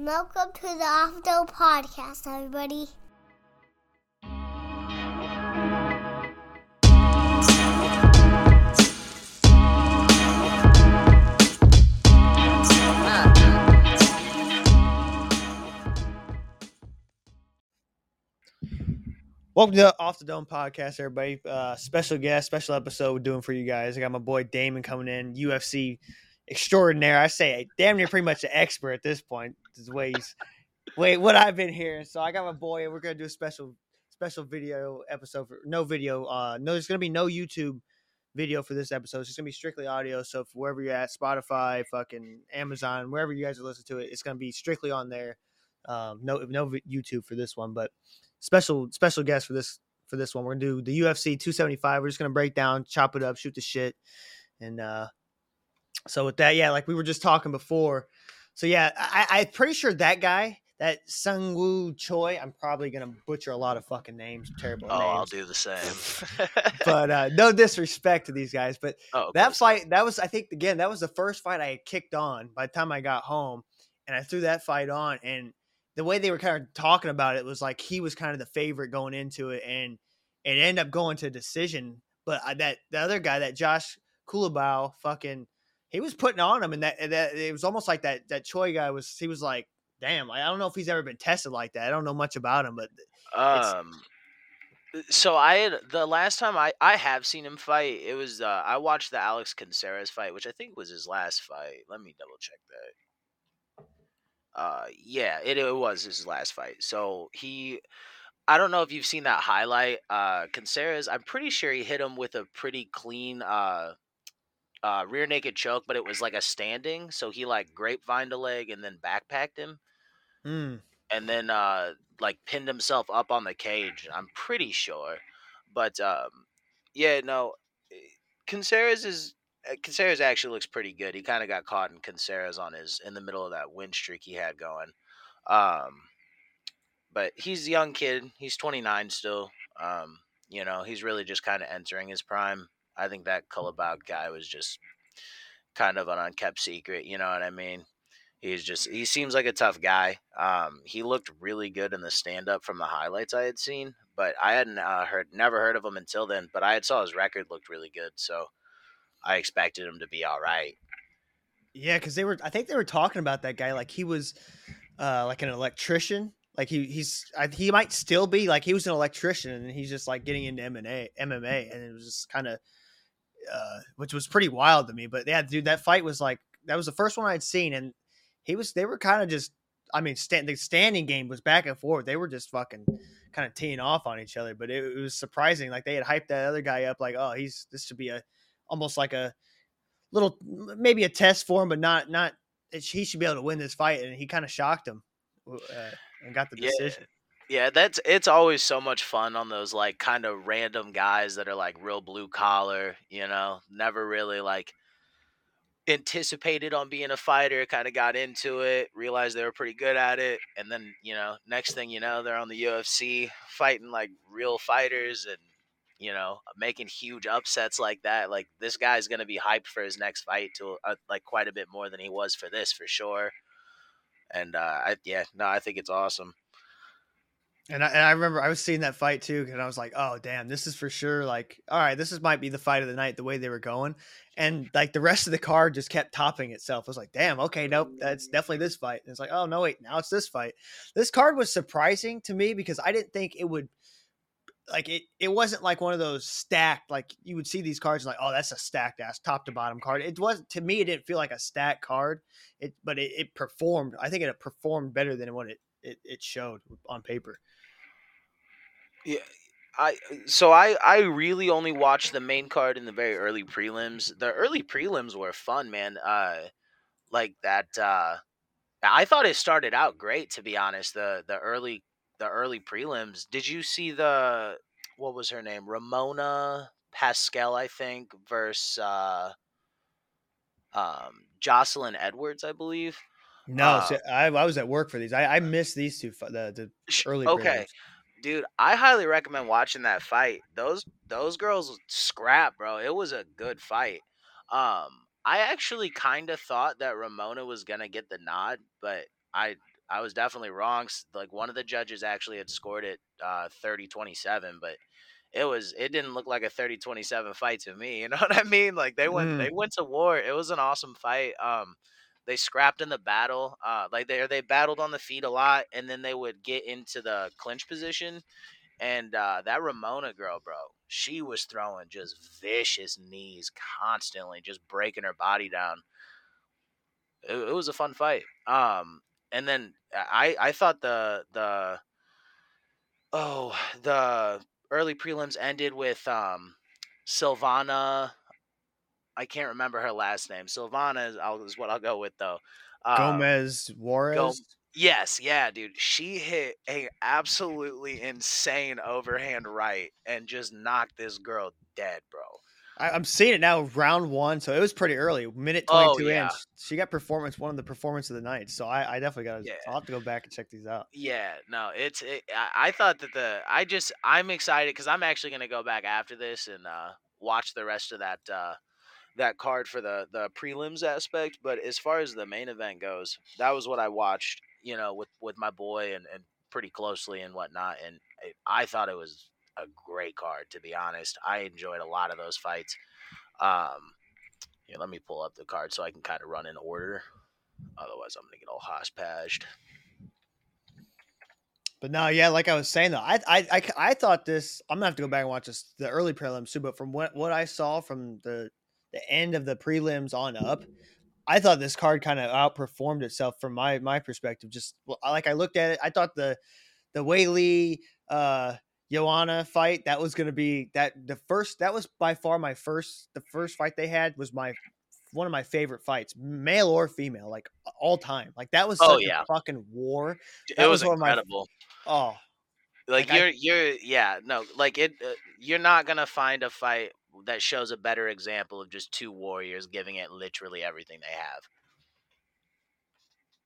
Welcome to the Off the Podcast, everybody. Welcome to Off the Dome podcast, everybody. Uh, special guest, special episode we're doing for you guys. I got my boy Damon coming in, UFC extraordinaire. I say damn near pretty much an expert at this point. This is way he's wait what I've been hearing. So I got my boy, and we're gonna do a special special video episode for no video. Uh, no, there's gonna be no YouTube video for this episode. It's gonna be strictly audio. So wherever you're at, Spotify, fucking Amazon, wherever you guys are listening to it, it's gonna be strictly on there. Um, no no YouTube for this one, but special special guest for this for this one. We're gonna do the UFC 275. We're just gonna break down, chop it up, shoot the shit, and uh, so with that, yeah, like we were just talking before. So yeah, I, I'm pretty sure that guy, that Sung Woo Choi, I'm probably gonna butcher a lot of fucking names, terrible Oh, I'll do the same. But uh, no disrespect to these guys, but oh, that fight, that was, I think, again, that was the first fight I had kicked on by the time I got home, and I threw that fight on, and the way they were kind of talking about it was like he was kind of the favorite going into it, and it ended up going to decision. But I, that the other guy, that Josh Culibao, fucking, he was putting on him, and that that it was almost like that that Choi guy was. He was like, damn, like, I don't know if he's ever been tested like that. I don't know much about him, but Um, so I had the last time I I have seen him fight. It was uh, I watched the Alex Caceres fight, which I think was his last fight. Let me double check that. Uh, yeah, it, it was his last fight. So he, I don't know if you've seen that highlight. Uh, Caceres, I'm pretty sure he hit him with a pretty clean uh, uh, rear naked choke, but it was like a standing. So he like grapevined a leg and then backpacked him. mm, and then uh like pinned himself up on the cage. I'm pretty sure, but um yeah, no, eh, is uh, actually looks pretty good. He kind of got caught in Caceres on his in the middle of that win streak he had going. Um, but he's a young kid. He's 29 still. Um, you know, he's really just kind of entering his prime. I think that Culibao guy was just kind of an unkept secret. You know what I mean? He's just he seems like a tough guy. Um, he looked really good in the stand up from the highlights I had seen, but I hadn't uh, heard never heard of him until then. But I had saw his record looked really good, so I expected him to be all right. Yeah, because they were. I think they were talking about that guy like he was, uh, like an electrician. Like he he's I, he might still be like he was an electrician and he's just like getting into MMA MMA and it was just kind of, uh, which was pretty wild to me. But yeah, dude, that fight was like that was the first one I'd seen and he was they were kind of just. I mean, stand, the standing game was back and forth. They were just fucking kind of teeing off on each other, but it, it was surprising. Like they had hyped that other guy up, like, oh, he's this should be a almost like a little maybe a test for him, but not not it- he should be able to win this fight, and he kind of shocked him uh, and got the Yeah. decision. Yeah, that's it's always so much fun on those like kind of random guys that are like real blue collar, you know, never really like anticipated on being a fighter, kind of got into it, realized they were pretty good at it, and then, you know, next thing you know, they're on the UFC fighting like real fighters and you know, making huge upsets like that. Like this guy's going to be hyped for his next fight to uh, like quite a bit more than he was for this for sure. And uh I yeah, no, I think it's awesome. And I, and I remember I was seeing that fight too, and I was like, "Oh damn, this is for sure." Like, all right, this is might be the fight of the night. The way they were going, and like the rest of the card just kept topping itself. I was like, "Damn, okay, nope, that's definitely this fight." And it's like, "Oh no, wait, now it's this fight." This card was surprising to me because I didn't think it would. Like it, it wasn't like one of those stacked. Like you would see these cards, like, oh, that's a stacked ass top to bottom card. It wasn't to me. It didn't feel like a stacked card. It, but it, it performed. I think it performed better than what it, it, it showed on paper. I so I I really only watched the main card in the very early prelims. The early prelims were fun, man. Uh like that uh I thought it started out great to be honest. The the early the early prelims. Did you see the what was her name? Ramona Pascual, I think, versus uh um Joselyne Edwards, I believe. No, Uh, see, I, I was at work for these. I, I missed these two. The the early. okay. prelims. Dude i highly recommend watching that fight those those girls scrap bro it was a good fight um i actually kind of thought that ramona was gonna get the nod but i I was definitely wrong. Like one of the judges actually had scored it uh 30-27, but it was it didn't look like a 30-27 fight to me. You know what I mean? Like they went Mm. they went to war. It was an awesome fight. Um they scrapped in the battle. Uh like they they battled on the feet a lot and then they would get into the clinch position and uh that Ramona girl, bro, she was throwing just vicious knees constantly, just breaking her body down. It, it was a fun fight. Um and then I I thought the the oh the early prelims ended with um Silvana. I can't remember her last name. Silvana is, I'll, is what I'll go with though. Um, Gomez Juarez. Yes, yeah, dude. She hit a absolutely insane overhand right and just knocked this girl dead, bro. I, I'm seeing it now, round one, so it was pretty early, minute Oh, 22 yeah. in. She got performance, one of the performance of the night. So I, I definitely got to. Yeah. I'll have to go back and check these out. Yeah, no, it's. It, I, I thought that the. I just. I'm excited because I'm actually gonna go back after this and uh, watch the rest of that. Uh, that card for the the prelims aspect, but as far as the main event goes, that was what I watched. You know, with with my boy and and pretty closely and whatnot, and I, thought it was a great card. To be honest, I enjoyed a lot of those fights. Um, let me pull up the card so I can kind of run in order. Otherwise, I'm gonna get all hosh pashed. But no, yeah, like I was saying though, I, I, I, I thought this. I'm gonna have to go back and watch this, the early prelims too. But from what what I saw from the the end of the prelims on up, I thought this card kind of outperformed itself from my my perspective. Just like I looked at it, I thought the the Weili uh Joanna fight that was gonna be that the first that was by far my first the first fight they had was my one of my favorite fights, male or female, like all time. Like that was such Oh, a yeah. fucking war. It was, was of my- incredible. Oh, like Like, you're you're yeah no like it uh, you're not gonna find a fight that shows a better example of just two warriors giving it literally everything they have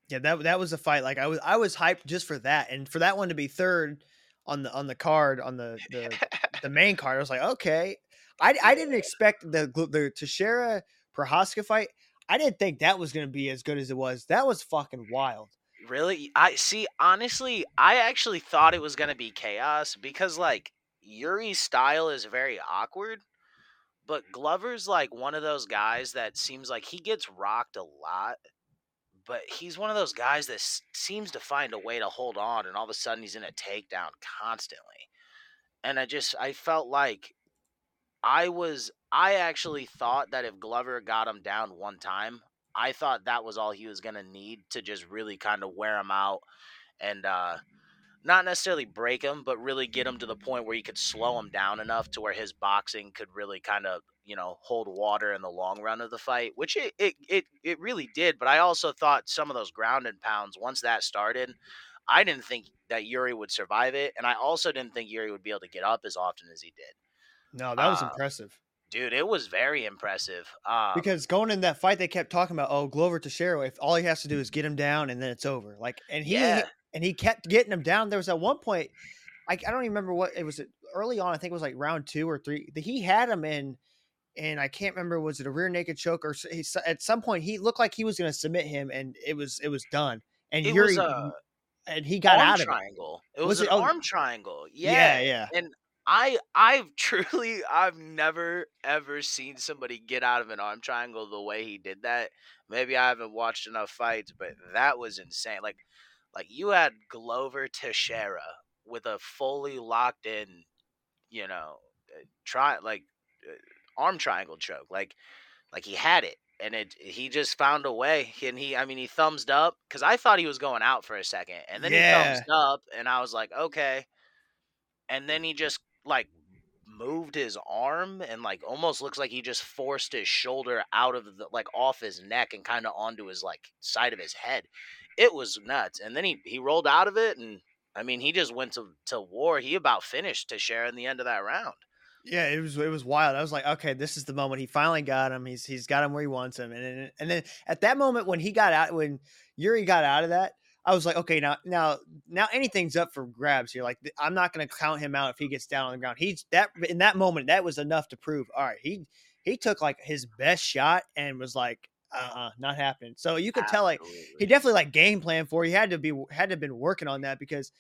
Yeah, that that was a fight. Like I was I was hyped just for that, and for that one to be third on the on the card on the the, the main card. I was like, okay. I I didn't expect the the Teixeira Prochazka fight. I didn't think that was going to be as good as it was. That was fucking wild. really i see honestly i actually thought it was gonna be chaos because like yuri's style is very awkward but glover's like one of those guys that seems like he gets rocked a lot but he's one of those guys that s- seems to find a way to hold on and all of a sudden he's in a takedown constantly. And i just i felt like i was i actually thought that if glover got him down one time i thought that was all he was going to need to just really kind of wear him out and uh not necessarily break him but really get him to the point where he could slow him down enough to where his boxing could really kind of you know hold water in the long run of the fight which it it it, it really did but i also thought some of those ground and pounds once that started i didn't think that yuri would survive it and i also didn't think yuri would be able to get up as often as he did No, that was Uh, impressive. dude it was very impressive um, Because going in that fight, they kept talking about, oh, Glover to Teixeira. If all he has to do is get him down, and then it's over. Like, and he Yeah. And he kept getting him down. There was at one point, I, I don't even remember what it was. Early on, I think it was like round two or three. that He had him in, and I can't remember was it a rear naked choke or he, at some point he looked like he was going to submit him, and it was it was done. And it Yuri was a and he got out of it. triangle it Was was, it? an Oh, arm triangle Yeah, yeah. And I I've truly I've never ever seen somebody get out of an arm triangle the way he did that. Maybe I haven't watched enough fights, but that was insane. Like like you had Glover Teixeira with a fully locked in, you know, uh, try like uh, arm triangle choke. Like like he had it and it he just found a way and he I mean he thumbs up cuz I thought he was going out for a second and then Yeah. he thumbs up and I was like, "Okay." And then he just like moved his arm and like almost looks like he just forced his shoulder out of the like off his neck and kind of onto his like side of his head. It was nuts. And then he he rolled out of it and I mean he just went to to war. He about finished Teixeira in the end of that round. Yeah, it was it was wild. I was like, okay, this is the moment. He finally got him. He's he's got him where he wants him. And then and then at that moment when he got out, when Yuri got out of that, I was like, okay, now now now anything's up for grabs here. Like I'm not going to count him out if he gets down on the ground. He's that in that moment that was enough to prove. All right, he he took like his best shot and was like, uh, uh, not happening. So you could tell like he definitely like game plan for. it. He had to be had to have been working on that because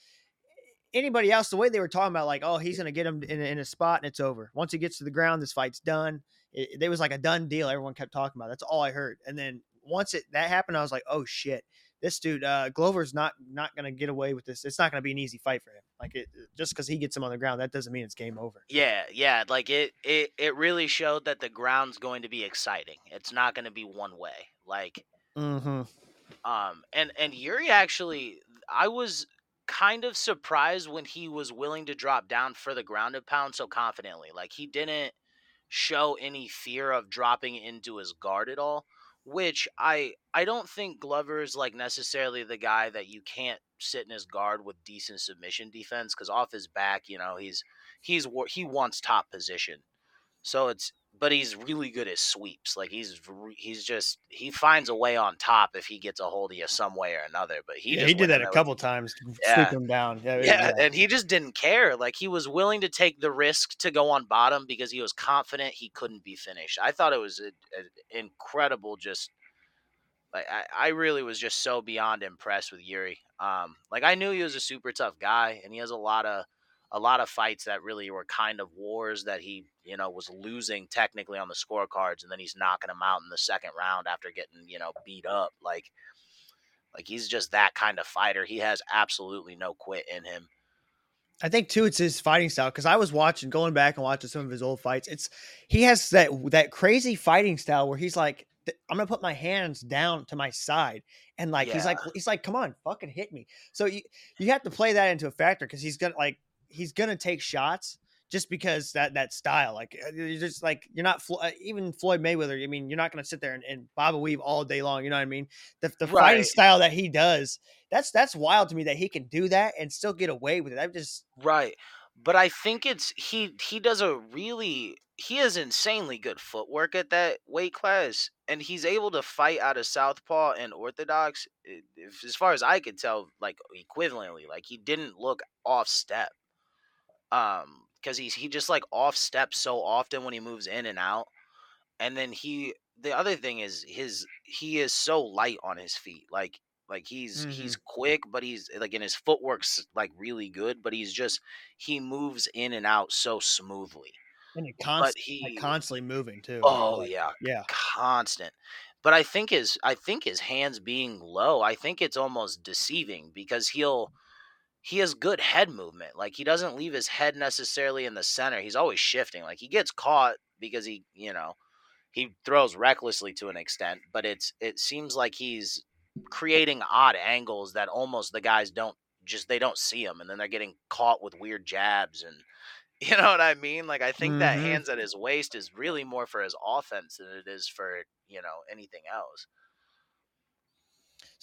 anybody else, the way they were talking about, like, oh, he's gonna get him in, a- in a spot and it's over. Once he gets to the ground, this fight's done. It, it was like a done deal. Everyone kept talking about. That's all I heard. And then once it that happened, I was like, oh shit, this dude uh, Glover's not not gonna get away with this. It's not gonna be an easy fight for him. Like it just because he gets him on the ground, that doesn't mean it's game over. Yeah, yeah, like it, it, it really showed that the ground's going to be exciting. It's not going to be one way. Like, Mm-hmm. um, and and Yuri actually, I was kind of surprised when he was willing to drop down for the grounded pound so confidently. Like he didn't show any fear of dropping into his guard at all. Which I I don't think Glover is like necessarily the guy that you can't sit in his guard with decent submission defense because off his back, you know, he's he's he wants top position. So it's but he's really good at sweeps. Like he's he's just he finds a way on top if he gets a hold of you some way or another. But he just he did that a couple times, Yeah. sweep him down. Yeah, yeah, and he just didn't care. Like he was willing to take the risk to go on bottom because he was confident he couldn't be finished. I thought it was an incredible, just like I, I really was just so beyond impressed with Yuri. Um, like I knew he was a super tough guy, and he has a lot of a lot of fights that really were kind of wars that he you know was losing technically on the scorecards, and then he's knocking him out in the second round after getting you know beat up. Like like he's just that kind of fighter. He has absolutely no quit in him. I think too it's his fighting style because I was watching, going back and watching some of his old fights. It's he has that that crazy fighting style where he's like, I'm gonna put my hands down to my side, and like he's like he's like, come on, fucking hit me. So you you have to play that into a factor because he's gonna like he's gonna take shots just because that that style like uh, you're just like you're not Flo- uh, even Floyd Mayweather. I mean, you're not gonna sit there and, and bob and weave all day long. You know what I mean? The the fighting style that he does. That's that's wild to me that he can do that and still get away with it. I'm just Right. But I think it's he he does a really he has insanely good footwork at that weight class and he's able to fight out of southpaw and orthodox if, as far as I could tell like equivalently like he didn't look off step. Um cuz he's he just like off step so often when he moves in and out. And then he the other thing is his he is so light on his feet. Like like he's he's quick, but he's like in his footwork's like really good, but he's just he moves in and out so smoothly. and But const- he like constantly moving too. Oh Like, yeah, yeah. constant. But I think his I think his hands being low, I think it's almost deceiving because he'll he has good head movement. Like he doesn't leave his head necessarily in the center. He's always shifting. Like he gets caught because he, you know, he throws recklessly to an extent, but it's it seems like he's creating odd angles that almost the guys don't just they don't see him and then they're getting caught with weird jabs and you know what I mean? Like I think that Mhm. hands at his waist is really more for his offense than it is for, you know, anything else.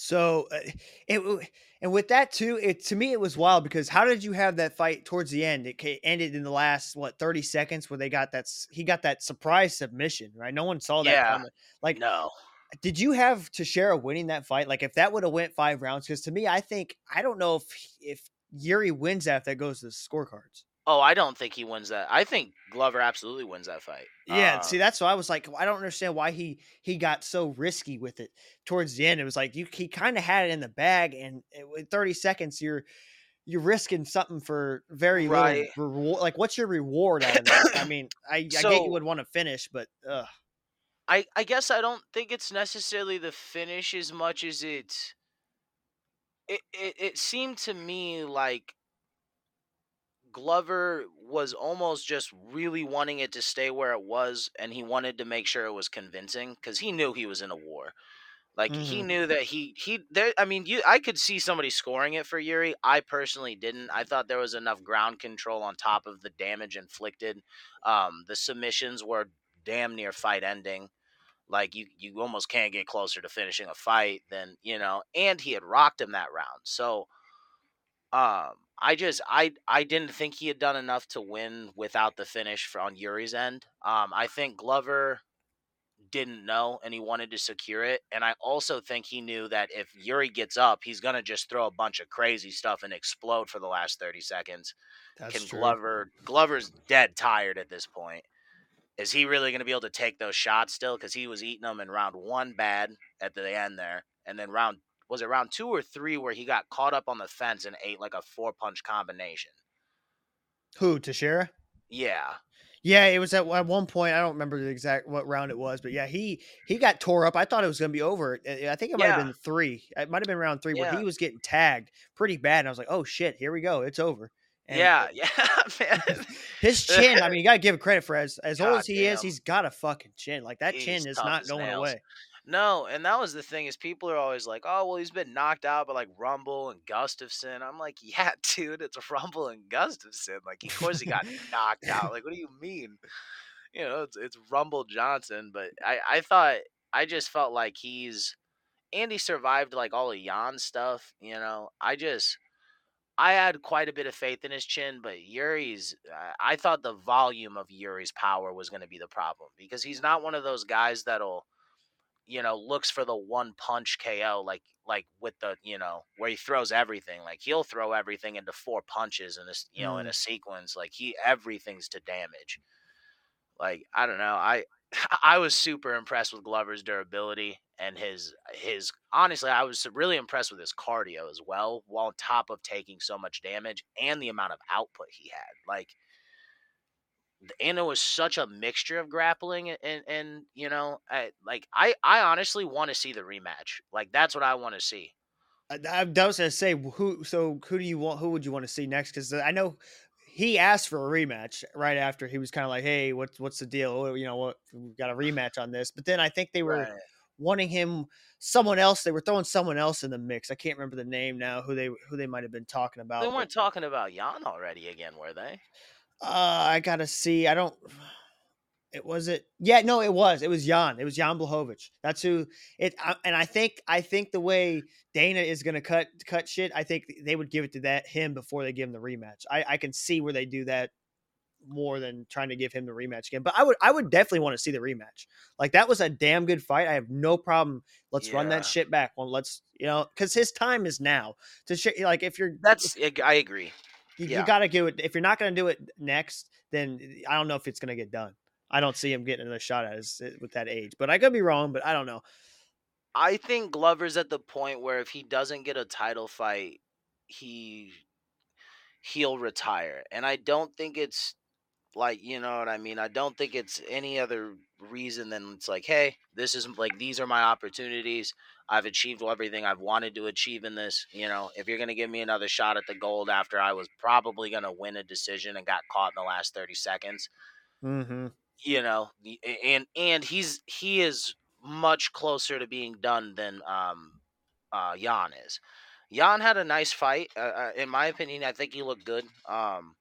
So uh, it and with that too, it to me it was wild because how did you have that fight towards the end? It ended in the last what thirty seconds where they got that he got that surprise submission, right? No one saw that Yeah. coming. Like, No. did you have Teixeira winning that fight? Like, if that would have went five rounds, because to me, I think I don't know if if Yuri wins that if that goes to the scorecards. Oh, I don't think he wins that. I think Glover absolutely wins that fight. Yeah, Uh, see, that's why I was like, I don't understand why he he got so risky with it towards the end. It was like you he kind of had it in the bag, and it, with thirty seconds, you're you're risking something for very Right. little reward. Like, what's your reward out of that? I mean, I, I get you would want to finish, but ugh. I I guess I don't think it's necessarily the finish as much as it's it it, it seemed to me like Glover was almost just really wanting it to stay where it was and he wanted to make sure it was convincing cuz he knew he was in a war. Like he Mhm. knew that he he there I mean you I could see somebody scoring it for Yuri. I personally didn't. I thought there was enough ground control on top of the damage inflicted. Um the submissions were damn near fight ending. Like you you almost can't get closer to finishing a fight than, you know, and he had rocked him that round. So um I just I I didn't think he had done enough to win without the finish for on Yuri's end. Um I think Glover didn't know and he wanted to secure it. And I also think he knew that if Yuri gets up, he's gonna just throw a bunch of crazy stuff and explode for the last 30 seconds. That's Can true. Glover Glover's dead tired at this point. is he really going to be able to take those shots still? Because he was eating them in round one bad at the end there, and then round was it round two or three where he got caught up on the fence and ate like a four punch combination. Who Teixeira? Yeah, Yeah, it was at, at one point. I don't remember the exact what round it was, but yeah, he he got tore up. I thought it was going to be over. I think it might have been three. It might have been round three where he was getting tagged pretty bad, and I was like, "Oh shit, here we go, it's over." And yeah, yeah, man. his chin. I mean, you got to give him credit for as as old as he is, he's got a fucking chin. Like that chin is not going nails. away. No, and that was the thing is people are always like, oh well, he's been knocked out by like Rumble and Gustafsson. I'm like, yeah, dude, it's Rumble and Gustafsson. Like, of course he got knocked out. Like, what do you mean? You know, it's it's Rumble Johnson. But I I thought I just felt like he's Andy survived like all of Jan's stuff. You know, I just I had quite a bit of faith in his chin, but Yuri's. I thought the volume of Yuri's power was going to be the problem because he's not one of those guys that'll, you know, looks for the one punch KO like like with the you know where he throws everything. Like he'll throw everything into four punches in this you know in a mm. sequence. Like he everything's to damage. Like I don't know. I I was super impressed with Glover's durability and his his honestly I was really impressed with his cardio as well while on top of taking so much damage and the amount of output he had. Like and it was such a mixture of grappling and and, you know I, like I I honestly want to see the rematch. Like that's what I want to see. Uh, I, I I was gonna say who. So who do you want? Who would you want to see next? Because uh, I know he asked for a rematch right after he was kind of like, "Hey, what's what's the deal? You know what? We got a rematch on this." But then I think they were Right. wanting him someone else. They were throwing someone else in the mix. I can't remember the name now. Who they who they might have been talking about. They weren't talking about Jan already again, were they? Uh, I gotta see. I don't. It was it. Yeah, no, it was. It was Jan. It was Jan Blachowicz. That's who it. I, and I think I think the way Dana is gonna cut cut shit, I think they would give it to that him before they give him the rematch. I I can see where they do that more than trying to give him the rematch again. But I would I would definitely want to see the rematch. Like that was a damn good fight. I have no problem. Let's run that shit back. Well, let's you know because his time is now to sh- like if you're That's I agree. You, Yeah. you got to do it. If you're not going to do it next, then eh, I don't know if it's going to get done. I don't see him getting another shot at his, eh, with that age, but I could be wrong. But I don't know. I think Glover's at the point where if he doesn't get a title fight, he he'll retire. And I don't think it's like, you know what I mean? I don't think it's any other reason than it's like, hey, this is like these are my opportunities. I've achieved everything I've wanted to achieve in this. You know, if you're going to give me another shot at the gold after I was probably going to win a decision and got caught in the last 30 seconds, Mm-hmm. you know and and he's he is much closer to being done than um uh Jan is. Jan had a nice fight uh, uh, in my opinion. I think he looked good um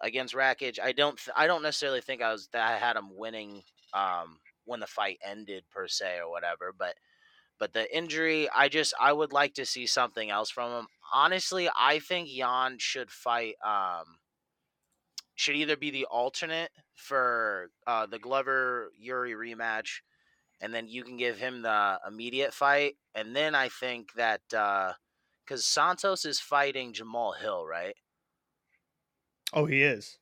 against Rakic. I don't th- I don't necessarily think I was that I had him winning um when the fight ended per se or whatever, but but the injury, I just I would like to see something else from him. Honestly, I think Jan should fight um should either be the alternate for uh, the Glover Yuri rematch, and then you can give him the immediate fight, and then I think that uh, because Santos is fighting Jamal Hill, right? Oh, he is.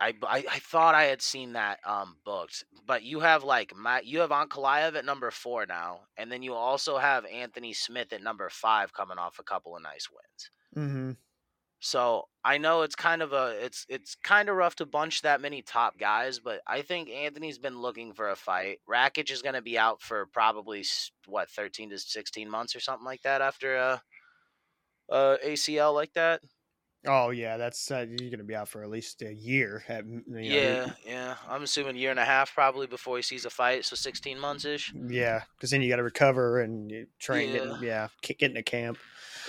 I, I, I thought I had seen that um booked, but you have like Matt, you have Ankalaev at number four now, and then you also have Anthony Smith at number five coming off a couple of nice wins. Mm-hmm. So I know it's kind of a it's it's kind of rough to bunch that many top guys, but I think Anthony's been looking for a fight. Rakic is going to be out for probably what thirteen to sixteen months or something like that after a, a ACL like that. Oh yeah, that's uh, you're going to be out for at least a year. At, you know, yeah, yeah. I'm assuming a year and a half probably before he sees a fight, so sixteen months ish. yeah, because then you got to recover and you train. Yeah. Yeah, yeah, get into camp.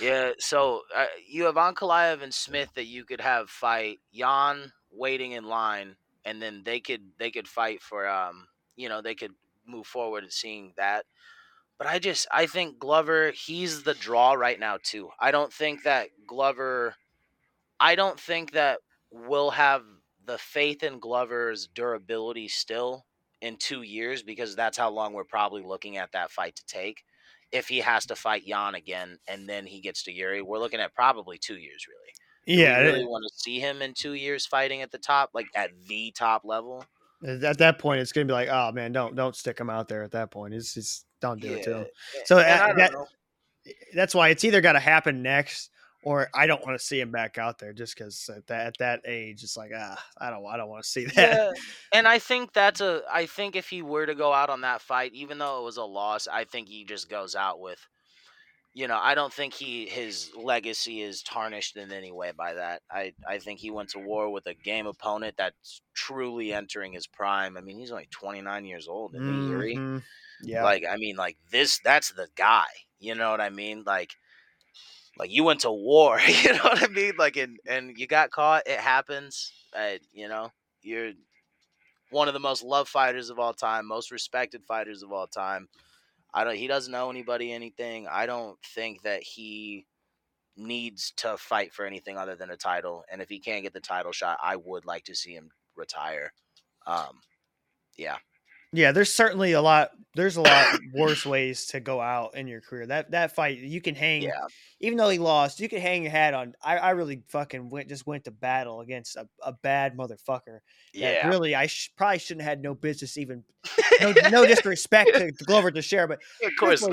Yeah, so uh, you have Ankalaev and Smith that you could have fight Jan waiting in line, and then they could they could fight for um you know they could move forward and seeing that. But I just I think Glover he's the draw right now too. I don't think that Glover, I don't think that we'll have the faith in Glover's durability still in two years because that's how long we're probably looking at that fight to take if he has to fight Jan again and then he gets to Yuri, we're looking at probably two years really. Do Yeah, we really want to see him in two years fighting at the top, like at the top level. At that point, it's gonna be like, oh man, don't don't stick him out there. At that point, it's just don't do it to him. So I that, that's why it's either got to happen next, or I don't want to see him back out there just because at that at that age, it's like ah, I don't I don't want to see that. Yeah, and I think that's a. I think if he were to go out on that fight, even though it was a loss, I think he just goes out with. You know, I don't think he his legacy is tarnished in any way by that. I I think he went to war with a game opponent that's truly entering his prime. I mean, he's only 29 years old, Yuri? Mhm. Yeah, Like, I mean, like this. That's the guy. You know what I mean? Like, like you went to war. You know what I mean? Like, and and you got caught. It happens. Uh, you know, you're one of the most loved fighters of all time, most respected fighters of all time. I don't. He doesn't owe anybody anything. I don't think that he needs to fight for anything other than a title. And if he can't get the title shot, I would like to see him retire. Um, yeah, yeah. There's certainly a lot. There's a lot worse ways to go out in your career. That that fight, you can hang. yeah, Even though he lost, you can hang your hat on. I, I really fucking went just went to battle against a, a bad motherfucker. yeah. really I sh- probably shouldn't have had no business even no, no disrespect to, Glover to Glover Teixeira, but of course Truthfully,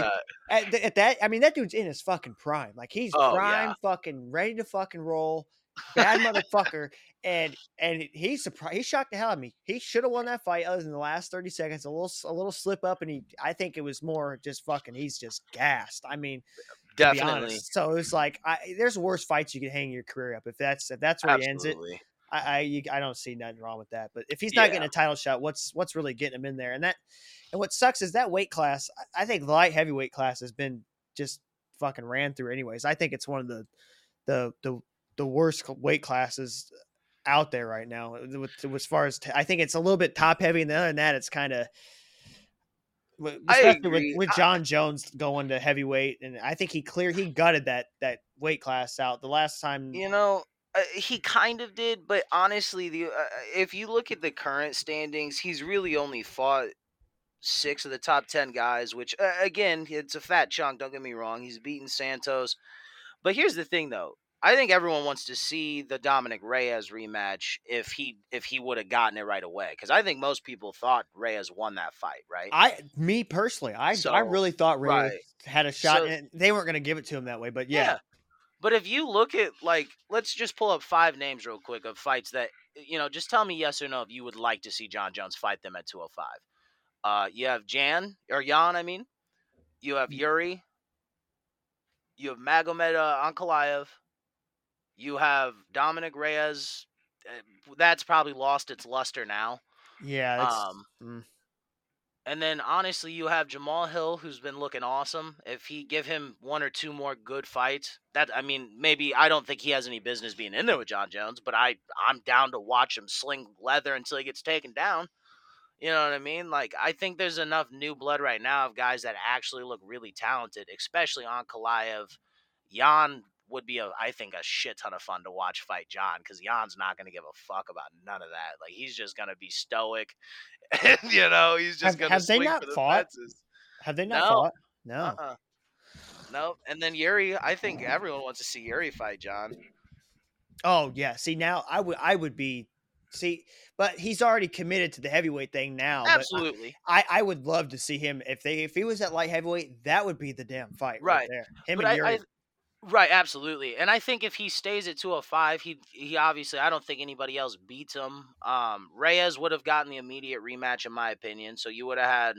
not. at, at that I mean that dude's in his fucking prime. Like he's Oh, prime, yeah. fucking ready to fucking roll, bad motherfucker. And and he surprised he shocked the hell out of me. He should have won that fight other than the last 30 seconds. A little a little slip up and he I think it was more just fucking he's just gassed. I mean, Definitely. So it's like I there's worse fights you can hang your career up if that's if that's where he ends it. I I, you, I don't see nothing wrong with that. But if he's not Yeah. getting a title shot, what's what's really getting him in there? And that and what sucks is that weight class. I- I think the light heavyweight class has been just fucking ran through. Anyways, I think it's one of the the the the worst weight classes out there right now. uh, With, as far as t- I think it's a little bit top heavy, and other than that, it's kind of. I Especially with, with I- Jon Jones going to heavyweight, and I think he cleared he gutted that that weight class out the last time. You know, uh, he kind of did, but honestly, the uh, if you look at the current standings, he's really only fought six of the top ten guys. Which uh, again, it's a fat chunk. Don't get me wrong. He's beaten Santos, but here's the thing, though. I think everyone wants to see the Dominick Reyes rematch if he if he would have gotten it right away because I think most people thought Reyes won that fight, right? I, me personally, I, I really thought Reyes right. had a shot, So- and they weren't going to give it to him that way. But yeah, But if you look at like, let's just pull up five names real quick of fights that you know. Just tell me yes or no if you would like to see Jon Jones fight them at 205. Uh, you have Jan or Jan, I mean. You have Yuri. You have Magomed uh, Ankalaev. You have Dominick Reyes. Uh, That's probably lost its luster now. yeah, Um, mm. and then honestly, you have Jamal Hill, who's been looking awesome. If he give him one or two more good fights, that I mean, maybe I don't think he has any business being in there with Jon Jones, but I I'm down to watch him sling leather until he gets taken down. You know what I mean? Like I think there's enough new blood right now of guys that actually look really talented, especially Ankalaev. Jan would be a I think a shit ton of fun to watch fight Jon because Jan's not gonna give a fuck about none of that. Like he's just gonna be stoic. And, you know, he's just Have- gonna have they not the fought? fences. have they not no. fought? No. Uh-uh. No, and then Yuri. I think everyone wants to see Yuri fight Jon. Oh yeah. See now, I would I would be see, but he's already committed to the heavyweight thing now. but I- Absolutely. I, I would love to see him if they if he was at light heavyweight, that would be the damn fight right, Right. there. Him But and I, Yuri. I, right, absolutely. And I think if he stays at 205, he he obviously I don't think anybody else beats him. Um, Reyes would have gotten the immediate rematch in my opinion. So you would have had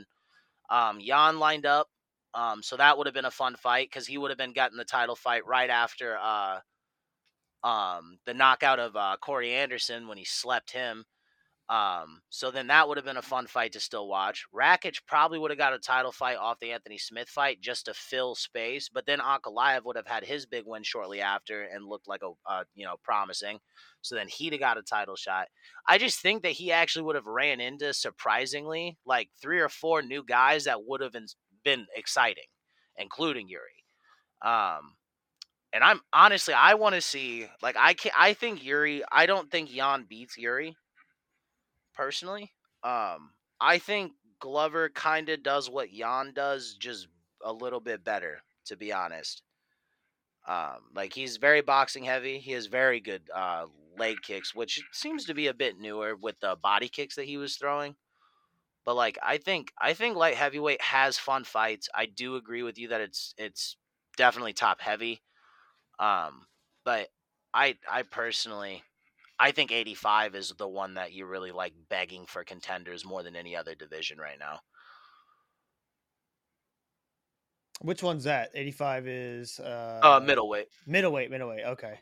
um, Jan lined up. Um, so that would have been a fun fight because he would have been getting the title fight right after uh, um, the knockout of uh, Corey Anderson when he slept him. Um, so then that would have been a fun fight to still watch. Rakic probably would have got a title fight off the Anthony Smith fight just to fill space, but then Ankalaev would have had his big win shortly after and looked like a uh, you know promising. So then he'd have got a title shot. I just think that he actually would have ran into surprisingly like three or four new guys that would have been, exciting, including Yuri. Um, and I'm honestly, I want to see like I can I think Yuri. I don't think Jan beats Yuri personally. Um, I think Glover kind of does what Jan does, just a little bit better, to be honest. Um, like he's very boxing heavy. He has very good uh, leg kicks, which seems to be a bit newer with the body kicks that he was throwing. But like I think I think light heavyweight has fun fights. I do agree with you that it's it's definitely top heavy. Um, but I I personally I think 85 is the one that you're really like begging for contenders more than any other division right now. Which one's that? 85 is uh, Uh, middleweight middleweight, middleweight. Okay.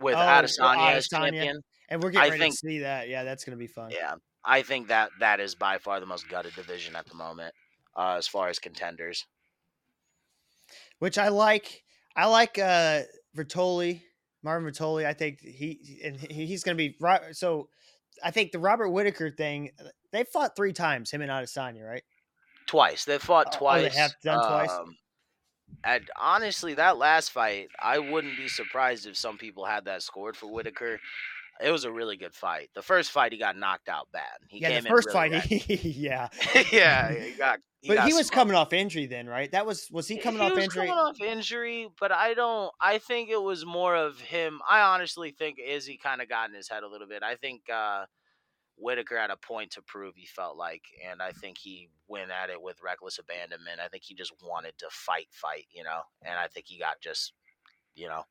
with Oh, Adesanya as Adesanya. champion. And we're getting I ready think- to see that. Yeah, that's gonna be fun. Yeah, I think that that is by far the most gutted division at the moment, uh, as far as contenders. Which I like. I like uh Vettori, Marvin Vettori. I think he and he's gonna be right. So I think the Robert Whitaker thing. They fought three times. Him and Adesanya, right? Twice they fought Oh, they twice. have done twice? um, And honestly, that last fight, I wouldn't be surprised if some people had that scored for Whitaker. It was a really good fight. The first fight, he got knocked out bad. He yeah, came the in first really fight. He, yeah, yeah, he got. but got he was smoked. coming off injury then, right? That was was he coming off was injury? coming off injury, but I don't. I think it was more of him. I honestly think Izzy kind of got in his head a little bit. I think uh, Whitaker had a point to prove. He felt like, and I think he went at it with reckless abandonment. I think he just wanted to fight, fight, you know. And I think he got just, you know.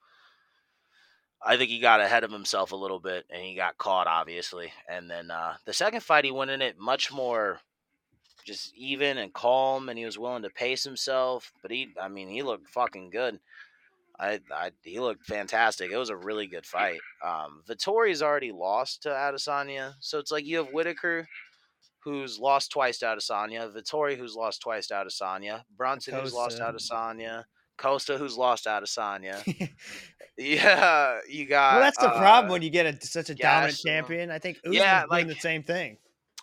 I think he got ahead of himself a little bit, and he got caught, obviously. And then uh, the second fight, he went in it much more just even and calm, and he was willing to pace himself. But he, I mean, he looked fucking good. I, I he looked fantastic. It was a really good fight. Um, Vettori's already lost to Adesanya, so it's like you have Whitaker, who's lost twice to Adesanya, Vittori, who's lost twice to Adesanya, Brunson, who's lost to. Adesanya, Costa, who's lost to Adesanya. yeah, you got. well, that's the problem uh, when you get a, such a dominant champion. I think Usman's Yeah, doing the same thing.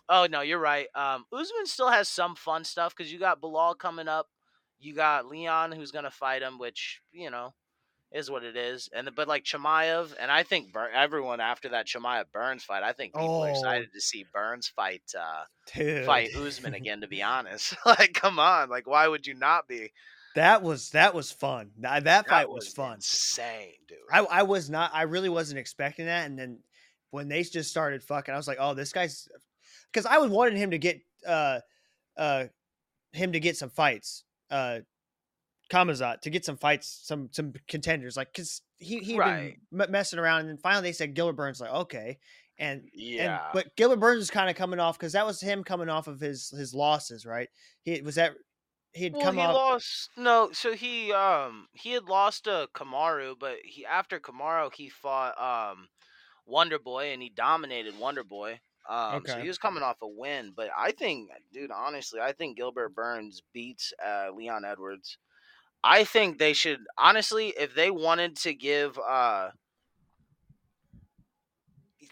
Oh no, you're right. Um, Usman still has some fun stuff because you got Belal coming up, you got Leon who's gonna fight him, which you know is what it is. And but like Chimaev, and I think Bur- everyone after that Chimaev Burns fight, I think people are Oh. excited to see Burns fight uh, Dude, fight Usman again. To be honest, like come on, like why would you not be? That was that was fun. That, that fight was, fun. insane, dude. I, I was not. I really wasn't expecting that. And then when they just started fucking, I was like, oh, this guy's because I was wanting him to get uh uh him to get some fights. Uh Khamzat to get some fights, some some contenders, like because he he Right. been m- messing around, and then finally they said Gilbert Burns, like okay, and and yeah, but Gilbert Burns is kind of coming off because that was him coming off of his his losses, right? He was that he had Well, come he off. lost. No, so he um he had lost to Kamaru, but he after Kamaru he fought um Wonder Boy and he dominated Wonder Boy. Um, so he was coming off a win, but I think, dude, honestly, I think Gilbert Burns beats uh, Leon Edwards. I think they should honestly, if they wanted to give, uh,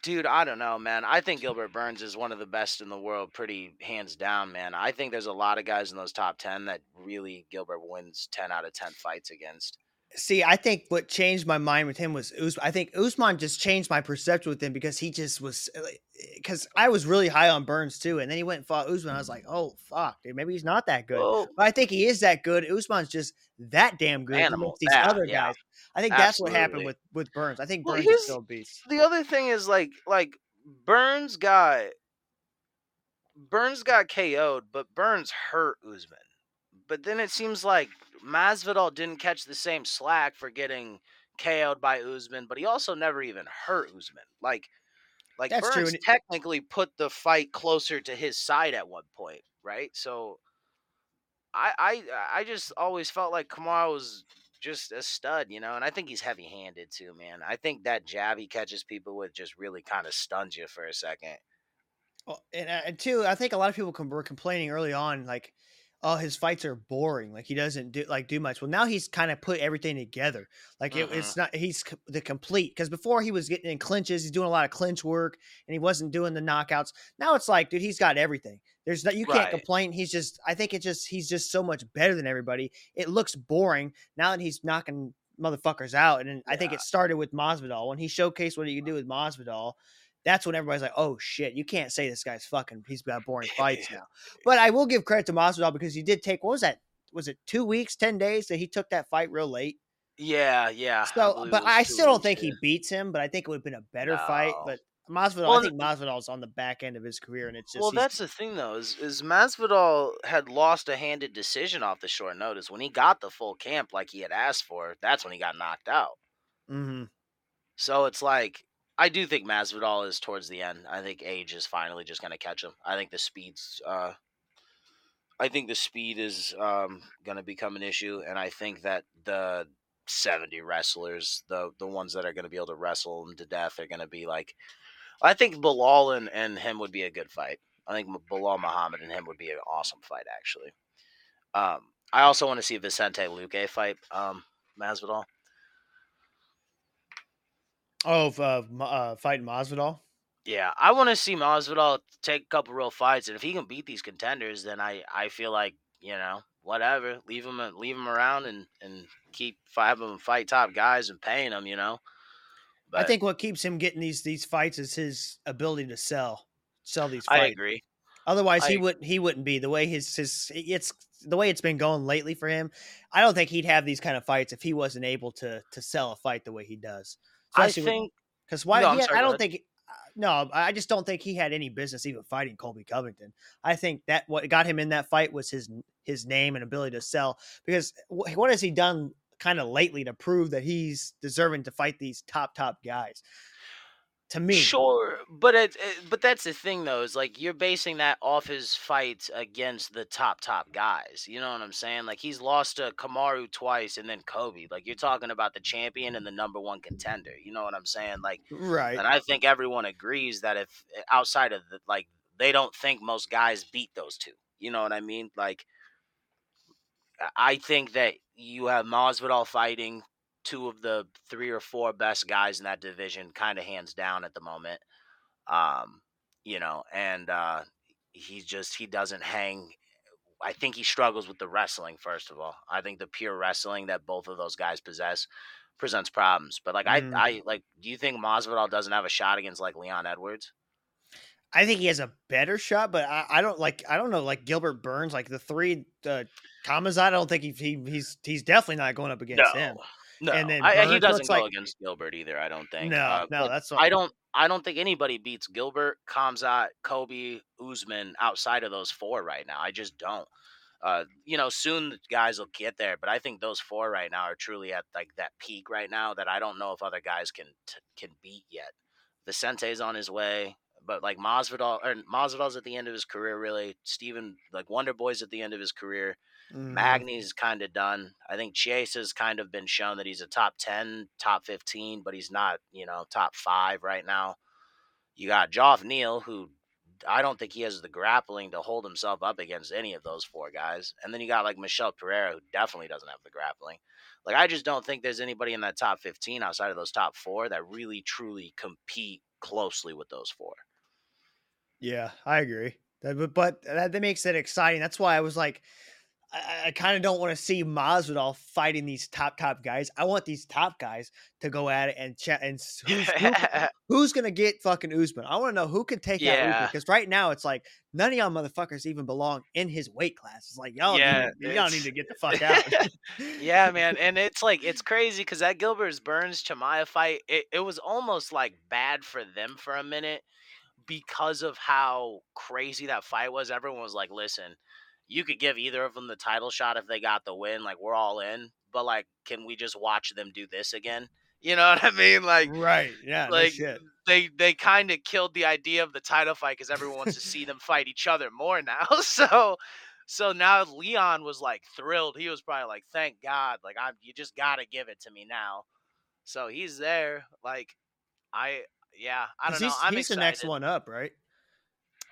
dude, I don't know, man. I think Gilbert Burns is one of the best in the world, pretty hands down, man. I think there's a lot of guys in those top ten that really Gilbert wins ten out of ten fights against. See, I think what changed my mind with him was Us- I think Usman just changed my perception with him because he just was uh, because eh, I was really high on Burns too, and then he went and fought Usman. I was like, mm-hmm. oh fuck, dude, maybe he's not that good. Well, But I think he is that good. Usman's just that damn good Animal. these Yeah, other yeah. guys. I think that's what happened with with Burns. I think Well, Burns is still a beast. the other thing is like like Burns got Burns got KO'd, but Burns hurt Usman. But then it seems like Masvidal didn't catch the same slack for getting KO'd by Usman, but he also never even hurt Usman. Like like That's Burns it- technically put the fight closer to his side at one point, right? So I I I just always felt like Kamaru was just a stud, you know, and I think he's heavy handed too, man. I think that jab he catches people with just really kind of stuns you for a second. Well, and, uh, and two, I think a lot of people were complaining early on, like, oh, his fights are boring. Like he doesn't do like do much. Well, now he's kind of put everything together. Like it, Mhm. it's not he's c- the complete because before he was getting in clinches, he's doing a lot of clinch work, and he wasn't doing the knockouts. Now it's like, dude, he's got everything. There's no you can't Right. complain. He's just I think it just he's just so much better than everybody. It looks boring now that he's knocking motherfuckers out, and then I think it started with Masvidal when he showcased what he could do with Masvidal that's when everybody's like, "Oh shit, you can't say this guy's fucking. He's got boring fights now." But I will give credit to Masvidal because he did take what was that? Was it two weeks, ten days that he took that fight real late? Yeah, yeah. So, it but I still don't think yeah. he beats him. But I think it would have been a better fight. But Masvidal, Well, I think Masvidal's on the back end of his career, and it's just Well, that's the thing though, is is Masvidal had lost a handed decision off the short notice. When he got the full camp like he had asked for, that's when he got knocked out. Mhm. So it's like I do think Masvidal is towards the end. I think age is finally just gonna catch him. I think the speed's uh I think the speed is um gonna become an issue and I think that the 70 wrestlers, the the ones that are gonna be able to wrestle him to death are gonna be like I think Belal and, and him would be a good fight. I think Belal Muhammad and him would be an awesome fight actually. Um I also want to see Vicente Luque fight um Masvidal. Oh, uh, uh, fighting Masvidal. Yeah, I want to see Masvidal take a couple real fights, and if he can beat these contenders, then I, I feel like you know whatever, leave him leave him around and and keep have them fight top guys and paying them, you know. I think what keeps him getting these these fights is his ability to sell, sell these I fights. agree. Otherwise, I he wouldn't. He wouldn't be the way his his it's the way it's been going lately for him. I don't think he'd have these kind of fights if he wasn't able to to sell a fight the way he does. I Especially with- think Because why? No, had- sorry, I don't think. uh, No, I just don't think he had any business even fighting Colby Covington. I think that what got him in that fight was his his name and ability to sell. Because what has he done kind of lately to prove that he's deserving to fight these top top guys? To me, Sure, but it, it, but that's the thing though is like you're basing that off his fights against the top top guys. You know what I'm saying? Like he's lost to Kamaru twice and then Colby. Like you're talking about the champion and the number one contender. You know what I'm saying? Like right? and I think everyone agrees that if eh, outside of the like they don't think most guys beat those two. You know what I mean? Like I- I think that you have Masvidal fighting two of the three or four best guys in that division, kind of hands down at the moment. Um, you know, and uh, he just he doesn't hang. I think he struggles with the wrestling. First of all, I think the pure wrestling that both of those guys possess presents problems. But like Mm. I, I like, do you think Masvidal doesn't have a shot against like Leon Edwards? I think he has a better shot, but I, I don't like. I don't know, like Gilbert Burns, like the three uh, Khamzat. I don't think he, he he's he's definitely not going up against him. No. And then I, he doesn't go like- against Gilbert either. I don't think. No, Uh, no, that's what I don't. I don't think anybody beats Gilbert, Khamzat, Colby, Usman outside of those four right now. I just don't. Uh, you know, soon the guys will get there, but I think those four right now are truly at like that peak right now that I don't know if other guys can t- can beat yet. Vicente's on his way, but like Masvidal or Masvidal's at the end of his career. Really, Steven like Wonder Boy's at the end of his career. Mhm. Magny's kind of done. I think Chase has kind of been shown that he's a top 10, top 15, but he's not, you know, top five right now. You got Geoff Neal, who I don't think he has the grappling to hold himself up against any of those four guys. And then you got like Michel Pereira, who definitely doesn't have the grappling. Like, I just don't think there's anybody in that top 15 outside of those top four that really, truly compete closely with those four. Yeah, I agree. That, but but that, that makes it exciting. That's why I was like, I, I kind of don't want to see Masvidal fighting these top top guys. I want these top guys to go at it and chat and who's, who, who's gonna get fucking Usman. I want to know who can take out Usman because right now it's like none of y'all motherfuckers even belong in his weight class. It's like y'all, Yeah, need, y'all need to get the fuck out. yeah, man, and it's like it's crazy because that Gilbert's Burns Chimaev fight, it, it was almost like bad for them for a minute because of how crazy that fight was. Everyone was like, "Listen, you could give either of them the title shot if they got the win. Like we're all in, but like, can we just watch them do this again? You know what I mean? Like, right? Yeah, like they they kind of killed the idea of the title fight because everyone wants to see them fight each other more now. So so now Leon was like thrilled. He was probably like, "Thank God! Like I'm, you just gotta give it to me now." So he's there. Like I, yeah, I don't know. He's, I'm he's excited. the next one up, right?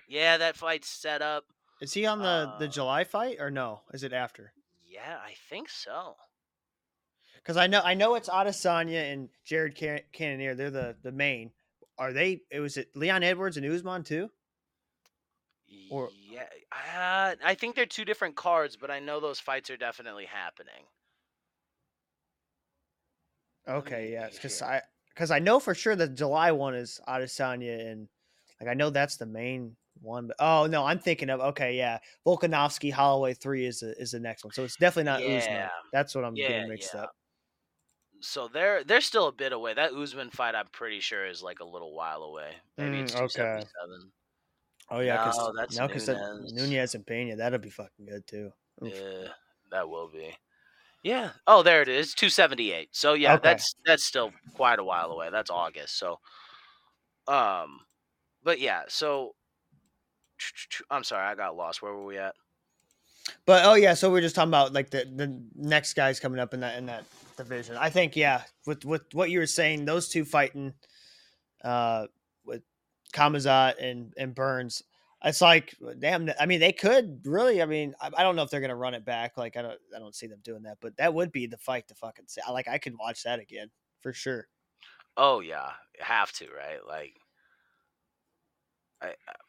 Yeah, that fight's set up. Is he on the the Uh, July fight or no? Is it after? Yeah, I think so. Because I know I know it's Adesanya and Jared Can- Cannonier. They're the the main. Are they? It was it Leon Edwards and Usman too. Or- yeah, uh, I think they're two different cards, but I know those fights are definitely happening. Okay, yeah, because. I because I know for sure that July one is Adesanya and like I know that's the main one. But oh no, I'm thinking of okay, yeah, Volkanovski Holloway three is the, is the next one. So it's definitely not Usman. Yeah. That's what I'm Yeah, getting mixed yeah. up. so they're they're still a bit away. That Usman fight, I'm pretty sure, is like a little while away. Maybe Mm, it's okay. Oh yeah, because No, that's no, because Nunes. Nunes and Pena, that'll be fucking good too. Oof. Yeah, that will be. Yeah. Oh, there it is. 278. So yeah, Okay. that's that's still quite a while away. That's August. So um but yeah, so I'm sorry, I got lost. Where were we at? But oh yeah, so we're just talking about like the the next guys coming up in that in that division. I think yeah, with with what you were saying, those two fighting, uh, with Khamzat and and Burns, it's like damn. I mean, they could really. I mean, I, I don't know if they're gonna run it back. Like I don't I don't see them doing that, but that would be the fight to fucking see. Like I could watch that again for sure. Oh yeah, have to, right? Like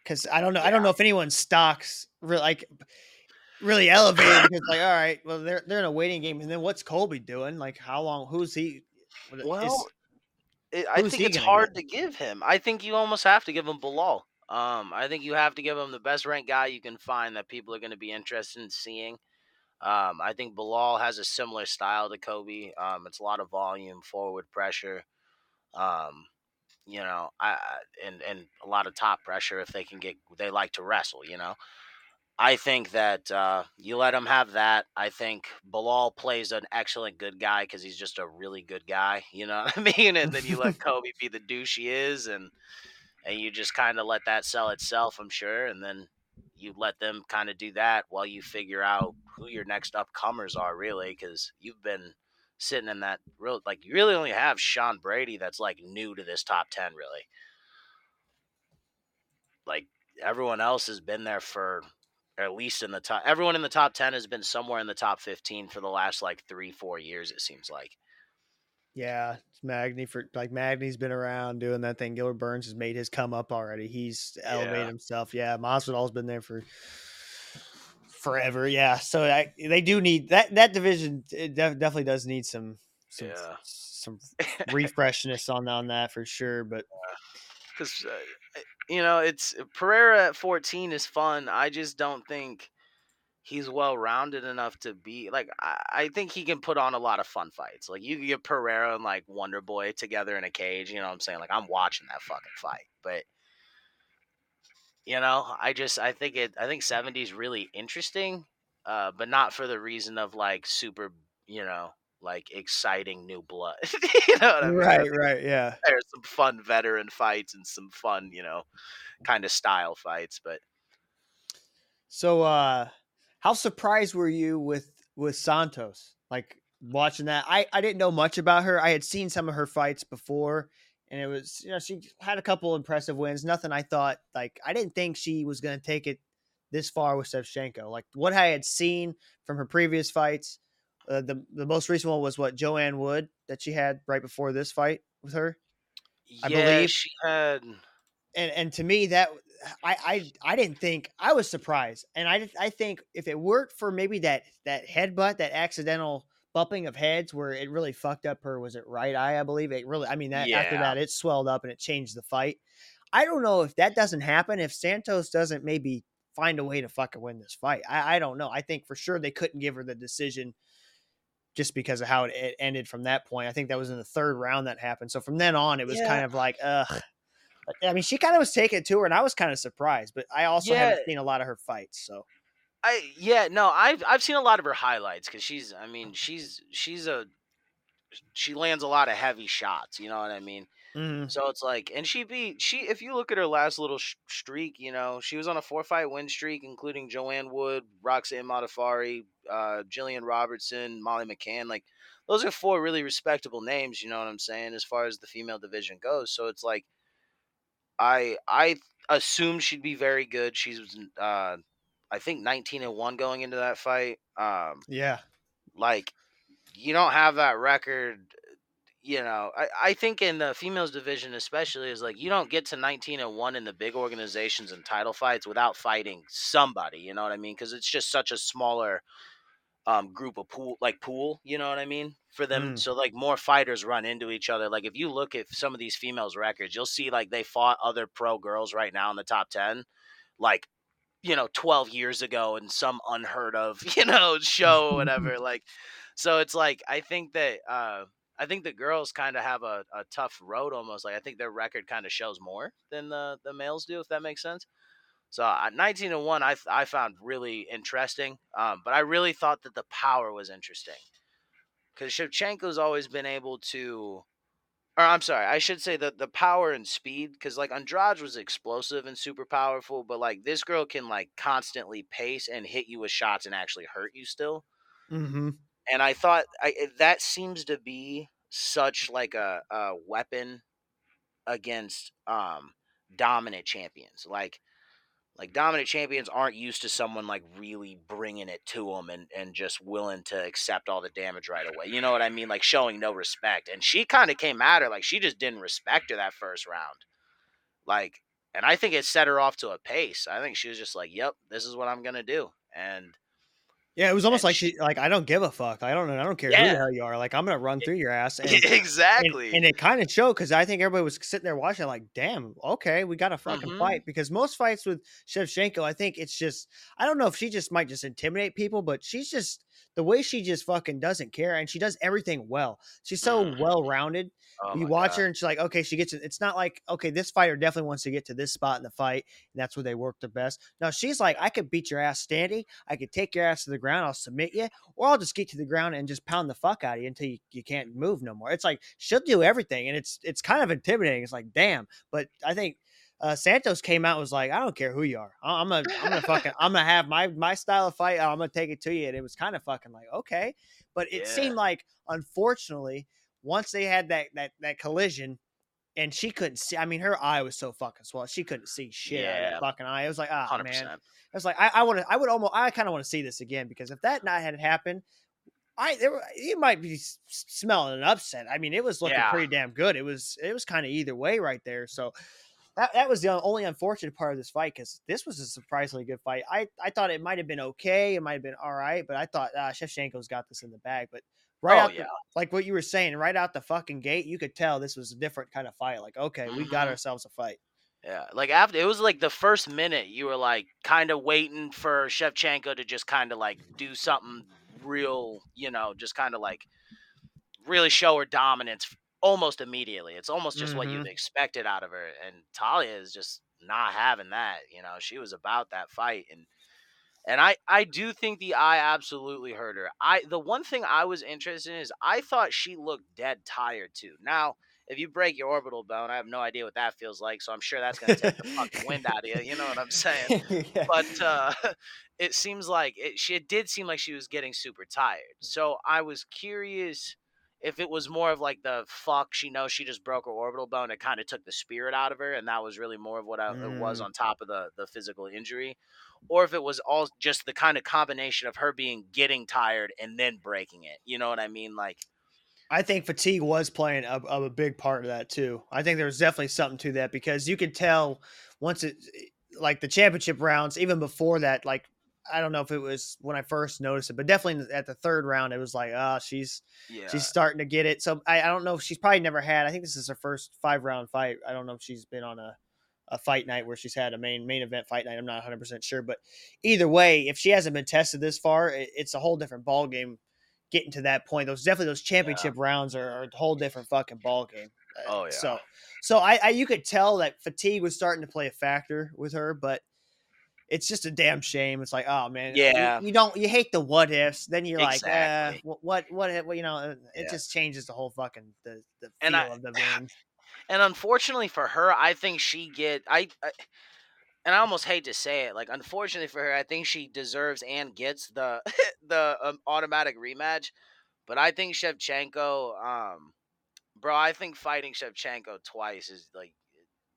because I don't know. I don't know if anyone's stocks really like really elevated because like all right, well they're they're in a waiting game, and then what's Colby doing? Like how long? Who's he? what is- Well, it, I think it's hard get? to give him. I think you almost have to give him Belal. Um, I think you have to give him the best ranked guy you can find that people are going to be interested in seeing. Um, I think Belal has a similar style to Colby. Um, it's a lot of volume, forward pressure. Um, you know, I and and a lot of top pressure if they can get. They like to wrestle. You know, I think that uh, you let him have that. I think Belal plays an excellent good guy because he's just a really good guy. You know what I mean? And then you let Colby be the douche he is, and and you just kind of let that sell itself. I'm sure, and then you let them kind of do that while you figure out who your next upcomers are, really, because you've been sitting in that real like you really only have Sean Brady that's like new to this top ten, really. Like everyone else has been there for at least in the top. Everyone in the top ten has been somewhere in the top fifteen for the last like three, four years. It seems like. Yeah, it's Magny for like Magny's been around doing that thing. Gilbert Burns has made his come up already. He's elevated Yeah. himself. Yeah, Masvidal's been there for forever. Yeah, so I, they do need that that division. It def- definitely does need some some Yeah. some refreshness on on that for sure. But because uh, you know it's Pereira at 14 is fun. I just don't think he's well rounded enough to be like. I, I think he can put on a lot of fun fights. Like you can get Pereira and like Wonder Boy together in a cage. You know what I'm saying? Like I'm watching that fucking fight, but. You know, I just I think it I think 70 is really interesting, uh, but not for the reason of like super, you know, like exciting new blood. you know what I mean? Right, right, yeah. there's some fun veteran fights and some fun, you know, kind of style fights. But So uh how surprised were you with with Santos? Like watching that. I I didn't know much about her. I had seen some of her fights before and it was you know she had a couple impressive wins. Nothing I thought like I didn't think she was going to take it this far with Shevchenko. Like what I had seen from her previous fights, uh, the the most recent one was what Joanne Wood that she had right before this fight with her. I yeah, believe- she had. and and to me that I I I didn't think I was surprised, and I I think if it worked for maybe that that headbutt, that accidental bumping of heads where it really fucked up her was it right eye I believe it really I mean that after that it swelled up and it changed the fight. I don't know if that doesn't happen if Santos doesn't maybe find a way to fucking win this fight. I I don't know. I think for sure they couldn't give her the decision just because of how it, it ended from that point. I think that was in the third round that happened. So from then on, it was Yeah. kind of like, ugh. I mean, she kind of was taking it to her, and I was kind of surprised. But I also haven't seen a lot of her fights, so I yeah no I've I've seen a lot of her highlights because she's I mean she's she's a she lands a lot of heavy shots you know what I mean? Mhm. so it's like and she beat she if you look at her last little sh- streak you know she was on a four fight win streak including Joanne Wood Roxanne Modafferi uh Jillian Robertson Molly McCann like those are four really respectable names you know what I'm saying as far as the female division goes. So it's like I I assumed she'd be very good. She's uh I think 19 and 1 going into that fight. Um, yeah, like you don't have that record, you know. I, I think in the females division especially is like you don't get to 19 and 1 in the big organizations and title fights without fighting somebody, you know what I mean? Cuz it's just such a smaller um group of pool like pool, you know what I mean? For them Mm. so like more fighters run into each other. Like if you look at some of these females records, you'll see like they fought other pro girls right now in the top 10 like you know 12 years ago in some unheard of you know show or whatever like so it's like i think that uh I think the girls kind of have a, a tough road almost. Like I think their record kind of shows more than the the males do, if that makes sense. So uh, 19 and one, I I found really interesting. Um, but I really thought that the power was interesting because Shevchenko's always been able to. Or I'm sorry, I should say that the power and speed, because like Andrade was explosive and super powerful, but like this girl can like constantly pace and hit you with shots and actually hurt you still. Mm-hmm. And I thought I, that seems to be such like a, a weapon against um dominant champions. Like like dominant champions aren't used to someone like really bringing it to them and and just willing to accept all the damage right away. You know what I mean? Like showing no respect. And she kind of came at her like she just didn't respect her that first round. Like and I think it set her off to a pace. I think she was just like, "Yep, this is what I'm going to do." And Yeah, it was almost And like she like I don't give a fuck. I don't know. I don't care who the hell you are. Like I'm gonna run through your ass. And, and, exactly. and it kind of showed because I think everybody was sitting there watching, like, damn, okay, we got a fucking Mhm. fight. Because most fights with Shevchenko, I think it's just I don't know if she just might just intimidate people, but she's just the way she just fucking doesn't care and she does everything well. She's so Mhm. well rounded. Oh you watch God. her and she's like, okay, she gets it. It's not like, okay, this fighter definitely wants to get to this spot in the fight, and that's where they work the best. No, she's like, I could beat your ass standing, I could take your ass to the ground, I'll submit you, or I'll just get to the ground and just pound the fuck out of you until you, you can't move no more. It's like she'll do everything, and it's it's kind of intimidating. It's like, damn. But I think uh, Santos came out and was like, I don't care who you are. I'm gonna I'm gonna fucking I'm gonna have my my style of fight. I'm gonna take it to you, and it was kind of fucking like okay, but it Yeah. seemed like unfortunately once they had that that that collision. And she couldn't see. I mean, her eye was so fucking swollen. She couldn't see shit out of Yeah. fucking eye. It was like, ah, Hundred man. I was like, I, I want to, I would almost, I kind of want to see this again because if that not had happened, I there, were- you might be smelling an upset. I mean, it was looking Yeah. pretty damn good. It was, it was kind of either way right there. So that that was the only unfortunate part of this fight because this was a surprisingly good fight. I I thought it might have been okay, it might have been all right, but I thought uh, Shevchenko's got this in the bag. But right Oh, out, the- yeah. like what you were saying, right out the fucking gate, you could tell this was a different kind of fight. Like, okay, we got Mhm. ourselves a fight. Yeah, like after it was like the first minute, you were like kind of waiting for Shevchenko to just kind of like do something real, you know, just kind of like really show her dominance almost immediately. It's almost just what you've expected out of her. And Talia is just not having that. You know, she was about that fight, and and I I do think the eye absolutely hurt her. I the one thing I was interested in is I thought she looked dead tired too. Now. If you break your orbital bone, I have no idea what that feels like, so I'm sure that's gonna take the fucking wind out of you. You know what I'm saying? Yeah. but uh, it seems like it, she it did seem like she was getting super tired. So I was curious if it was more of like the fuck she knows she just broke her orbital bone. It kind of took the spirit out of her, and that was really more of what I, it was Mm. on top of the the physical injury, or if it was all just the kind of combination of her being getting tired and then breaking it. You know what I mean? Like I think fatigue was playing a, a big part of that too. I think there was definitely something to that because you could tell once it, like the championship rounds, even before that, like I don't know if it was when I first noticed it, but definitely at the third round, it was like, ah, she's yeah, she's starting to get it. So I, I don't know if she's probably never had. I think this is her first five round fight. I don't know if she's been on a a fight night where she's had a main main event fight night. I'm not 100 percent sure, but either way, if she hasn't been tested this far, it, it's a whole different ball game. Getting to that point, those definitely those championship rounds are, are a whole different fucking ball game. Uh, Oh, yeah. So, so I, I you could tell that fatigue was starting to play a factor with her, but it's just a damn shame. It's like, oh man, Yeah. you, don't you hate the what ifs, then you're like, Exactly. eh, what what what you know, uh, it Yeah. just changes the whole fucking the the feel And I- of the game. and unfortunately for her, I think she get I, I and I almost hate to say it, like unfortunately for her, I think she deserves and gets the the um, automatic rematch. But I think Shevchenko, um, bro, I think fighting Shevchenko twice is like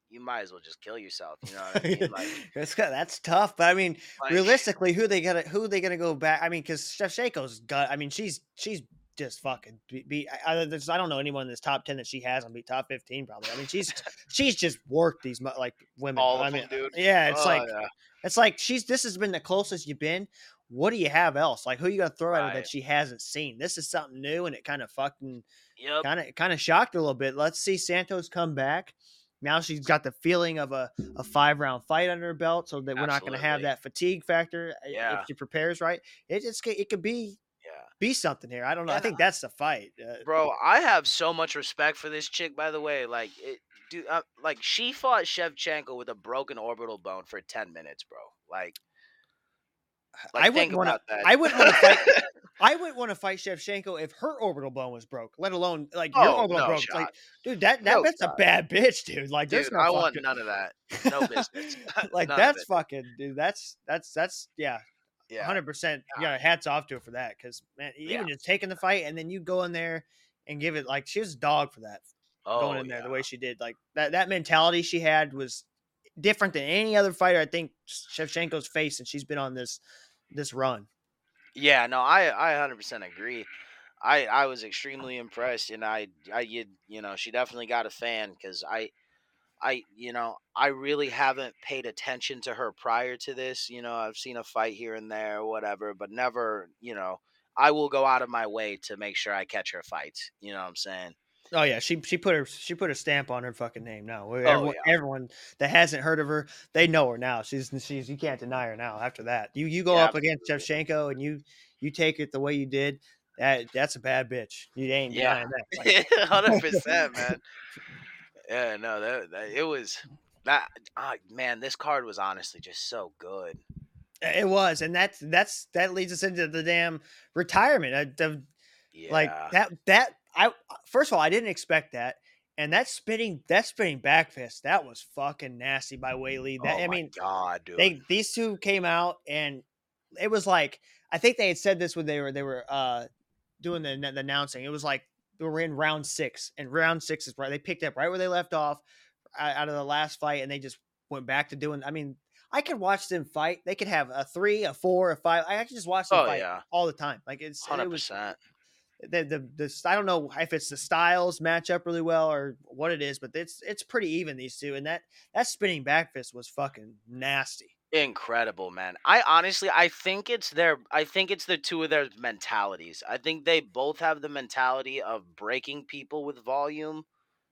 you might as well just kill yourself. You know what I mean? Like, that's that's tough, but I mean, like realistically, who they gonna who they gonna go back? I mean, because Shevchenko's gut. I mean, she's she's just fucking beat. beat I, I, don't know anyone in this top ten that she has on beat top fifteen probably. I mean, she's she's just worked these like women. all I mean, them, dude. yeah, it's Oh, like yeah. it's like she's this has been the closest you've been. What do you have else? Like, who you gonna throw at her that she hasn't seen? This is something new, and it kind of fucking kind of kind of shocked her a little bit. Let's see Santos come back. Now she's got the feeling of a, a five round fight under her belt, so that we're not going to have that fatigue factor uh, Yeah. if she prepares right. It just it could be Yeah. be something here. I don't know. I And think that's the fight. Uh, Bro, I have so much respect for this chick. By the way, like it, dude, uh, like she fought Shevchenko with a broken orbital bone for ten minutes, bro. Like, like I wouldn't want to. I wouldn't want to fight. I wouldn't want to fight Shevchenko if her orbital bone was broke, let alone like your Oh, orbital no broke. shot. Like, dude, that that No that's a bad bitch, dude. Like, there's Dude, no I want none of that. No business. like None that's fucking dude. That's that's that's yeah, Yeah. hundred percent. Yeah, hats off to her for that because man, even just taking the fight and then you go in there and give it like she was a dog for that Oh, going in there yeah. the way she did. Like that that mentality she had was different than any other fighter I think Shevchenko's faced, and she's been on this this run. Yeah, no, I I 100% agree. I I was extremely impressed and I I you, you know, she definitely got a fan cuz I I you know, I really haven't paid attention to her prior to this, you know, I've seen a fight here and there whatever, but never, you know, I will go out of my way to make sure I catch her fights, you know what I'm saying? Oh yeah, she she put her she put a stamp on her fucking name now. Oh, Everyone, everyone that hasn't heard of her, they know her now. She's she's you can't deny her now. After that, you you go Yeah, up against Shevchenko and you you take it the way you did. That that's a bad bitch. You ain't Yeah. denying that. Like, Hundred percent, man. Yeah, no, that, that it was that. ah, man, this card was honestly just so good. it was, and that's that's that leads us into the damn retirement. Uh, the- Yeah, Like that that I first of all I didn't expect that. And that spinning that spinning back fist, that was fucking nasty by Weili. That oh I mean God, dude. they these two came out and it was like I think they had said this when they were they were uh doing the, the announcing. It was like we were in round six, and round six is right. They picked up right where they left off out of the last fight, and they just went back to doing. I mean, I could watch them fight. They could have a three, a four, a five. I could just watch them oh fight yeah, all the time. Like it's hundred it was percent. The, the the I don't know if it's the styles match up really well or what it is, but it's it's pretty even these two. And that that spinning back fist was fucking nasty. Incredible, man. I honestly, I think it's their, I think it's the two of their mentalities. I think they both have the mentality of breaking people with volume,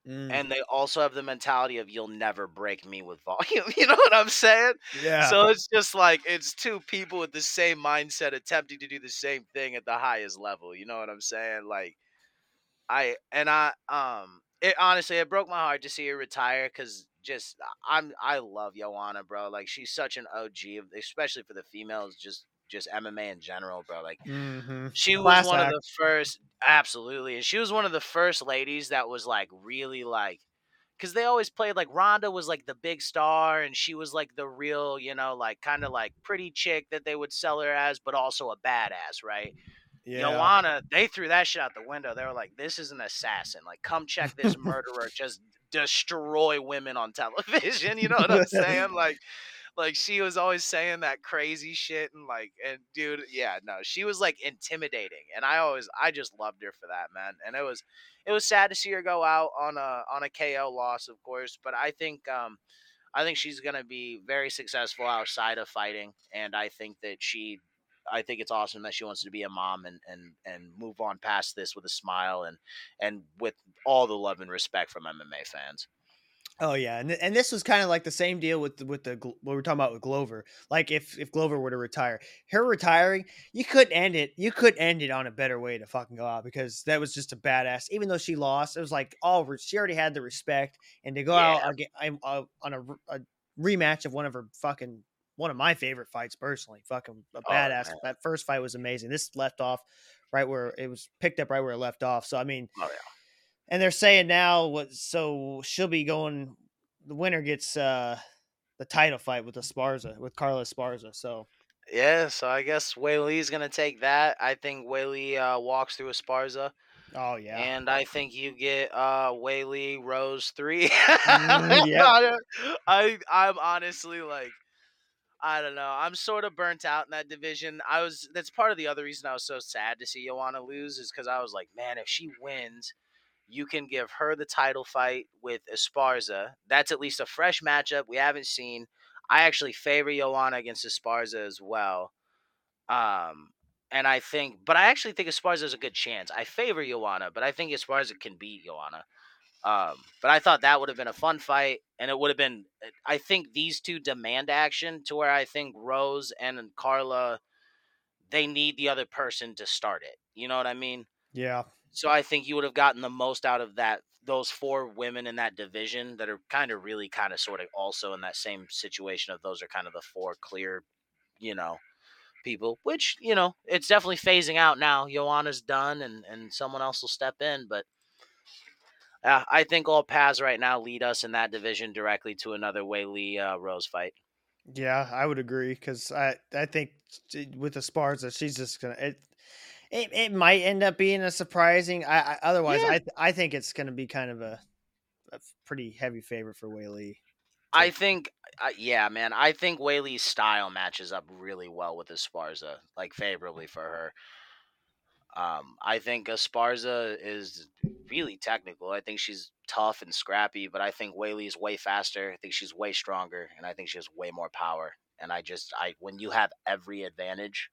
Mm, and they also have the mentality of "you'll never break me with volume." You know what I'm saying? yeah. So it's just like it's two people with the same mindset attempting to do the same thing at the highest level. You know what I'm saying? Like I and I um it honestly it broke my heart to see her retire because just I'm I love Joanna, bro. Like she's such an OG, especially for the females. Just just MMA in general, bro. Like Mhm. she was one act. of the first, absolutely, and she was one of the first ladies that was like really like, because they always played like Ronda was like the big star, and she was like the real, you know, like kind of like pretty chick that they would sell her as, but also a badass, right? Yeah. Joanna, they threw that shit out the window. They were like, "This is an assassin. Like, come check this murderer just destroy women on television." You know what I'm saying? Like, like she was always saying that crazy shit and like, and dude, yeah, no, she was like intimidating, and I always, I just loved her for that, man. And it was, it was sad to see her go out on a on a KO loss, of course, but I think, um, I think she's gonna be very successful outside of fighting, and I think that she I think it's awesome that she wants to be a mom and and and move on past this with a smile and and with all the love and respect from MMA fans. Oh yeah, and and this was kind of like the same deal with with the what we're talking about with Glover. Like if if Glover were to retire, her retiring, you could end it. You could end it on a better way to fucking go out because that was just a badass. Even though she lost, it was like all re- she already had the respect, and to go out again uh, on a, a rematch of one of her fucking one of my favorite fights personally. Fucking a Oh, badass. man. that first fight was amazing. This left off right where it was picked up right where it left off. So I mean, Oh yeah. And they're saying now what so she'll be going the winner gets uh the title fight with the Sparza with Carla Esparza. So Yeah, so I guess Weili's gonna take that. I think Weili uh, walks through Esparza, oh yeah. and I think you get uh, Weili Rose three. Mm, yep. I, I I'm honestly like, I don't know. I'm sort of burnt out in that division. I was. That's part of the other reason I was so sad to see Joanna lose is because I was like, man, if she wins, you can give her the title fight with Esparza. That's at least a fresh matchup we haven't seen. I actually favor Joanna against Esparza as well. Um, and I think, but I actually think Esparza is a good chance. I favor Joanna, but I think Esparza can beat Joanna. Um, but I thought that would have been a fun fight, and it would have been. I think these two demand action to where I think Rose and Carla they need the other person to start it. You know what I mean? Yeah. So I think you would have gotten the most out of that those four women in that division that are kind of really kind of sort of also in that same situation of those are kind of the four clear, you know, people, which, you know, it's definitely phasing out now. Joanna's done and and someone else will step in, but uh, I think all paths right now lead us in that division directly to another Weili uh, Rose fight. Yeah, I would agree because I I think with the Esparza, she's just gonna it. It, it might end up being a surprising. I, I otherwise Yeah. I I think it's gonna be kind of a, a pretty heavy favorite for Weili. I think, uh, yeah, man. I think Weili's style matches up really well with Esparza, like favorably for her. Um, I think Esparza is really technical. I think she's tough and scrappy, but I think Weili's way faster. I think she's way stronger, and I think she has way more power. And I just, I when you have every advantage,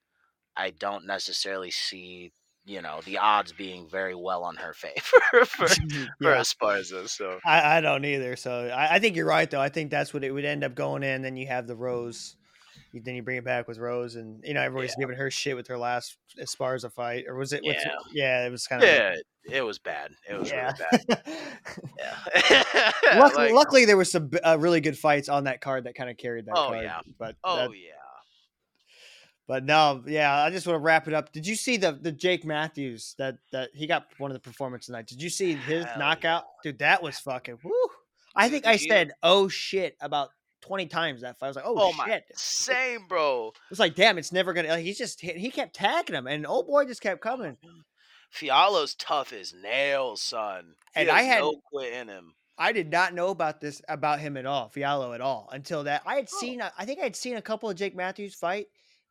I don't necessarily see, you know, the odds being very well on her favor for, for yeah, Esparza. So I, I don't either. So I, I think you're right though. I think that's what it would end up going in. Then you have the Rose. you- Then you bring it back with Rose, and you know everybody's giving her shit with her last Esparza fight, or was it? Yeah. yeah, it was kind of yeah, it was bad. It was yeah. really bad. Yeah. luckily, Like, luckily, there was some uh, really good fights on that card that kind of carried that Oh, card. yeah. But oh that- yeah. But no, yeah. I just want to wrap it up. Did you see the the Jake Matthews that that he got one of the performance tonight? Did you see his Hell knockout, dude? That was fucking woo. I think I said oh shit about twenty times that fight. I was like, oh, Oh, shit. my, same, bro. It's like, damn, it's never gonna. Like, he's just hit, he kept tagging him, and old boy just kept coming. Fialho's tough as nails, son. He And has I had- no quit in him. I did not know about this about him at all, Fialho at all, until that I had Oh. seen. I think I had seen a couple of Jake Matthews fight,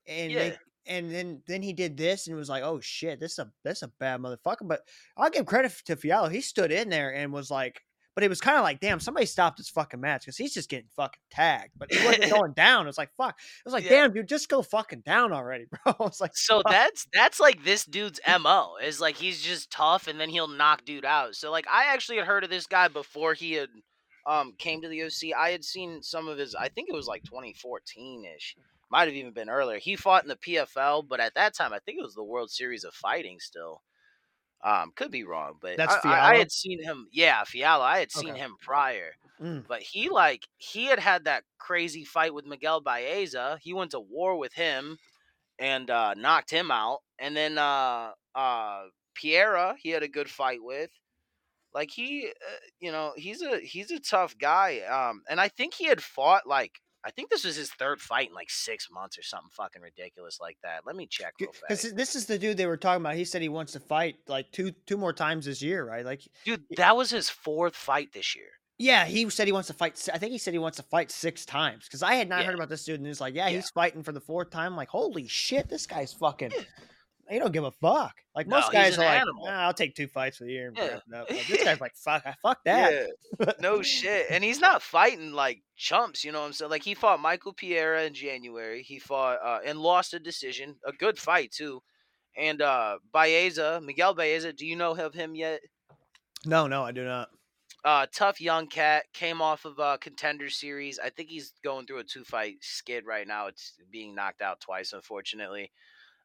and Yeah. they, and then then he did this and was like, oh shit, this is a this a bad motherfucker. But I'll give credit to Fialho. He stood in there and was like, but it was kind of like, damn, somebody stopped this fucking match because he's just getting fucking tagged. But he wasn't going down. It was like fuck. It was like, Yeah. damn, dude, just go fucking down already, bro. I was like, So fuck. that's that's like this dude's mo is like he's just tough and then he'll knock dude out. So like I actually had heard of this guy before he had um came to the OC. I had seen some of his. I think it was like 2014 ish. Might have even been earlier. He fought in the PFL, but at that time I think it was the World Series of Fighting still. Um, could be wrong, but That's I, I, I had seen him. Yeah, Fialho. I had seen Okay. him prior. Mm. But he like he had had that crazy fight with Miguel Baeza. He went to war with him and uh, knocked him out. And then uh, uh, Pereira, he had a good fight with. Like he, uh, you know, he's a he's a tough guy. Um, and I think he had fought like I think this was his third fight in like six months or something fucking ridiculous like that. Let me check real Because fast. this is the dude they were talking about. He said he wants to fight like two two more times this year, right? Like Dude, that was his fourth fight this year. Yeah, he said he wants to fight. I think he said he wants to fight six times because I had not Yeah. heard about this dude, and he's like, yeah, Yeah. he's fighting for the fourth time. I'm like, holy shit, this guy's fucking. He don't give a fuck. Like No, most guys are like, nah, I'll take two fights for the year and Yeah. Like, this guy's like, fuck, I fuck that. Yeah, no shit. And he's not fighting like chumps, you know what I'm saying? Like he fought Michael Pereira in January. He fought uh, and lost a decision, a good fight too. And uh Baeza, Miguel Baeza, do you know of him yet? No, no, I do not. Uh tough young cat, came off of a contender series. I think he's going through a two fight skid right now. It's being knocked out twice, unfortunately.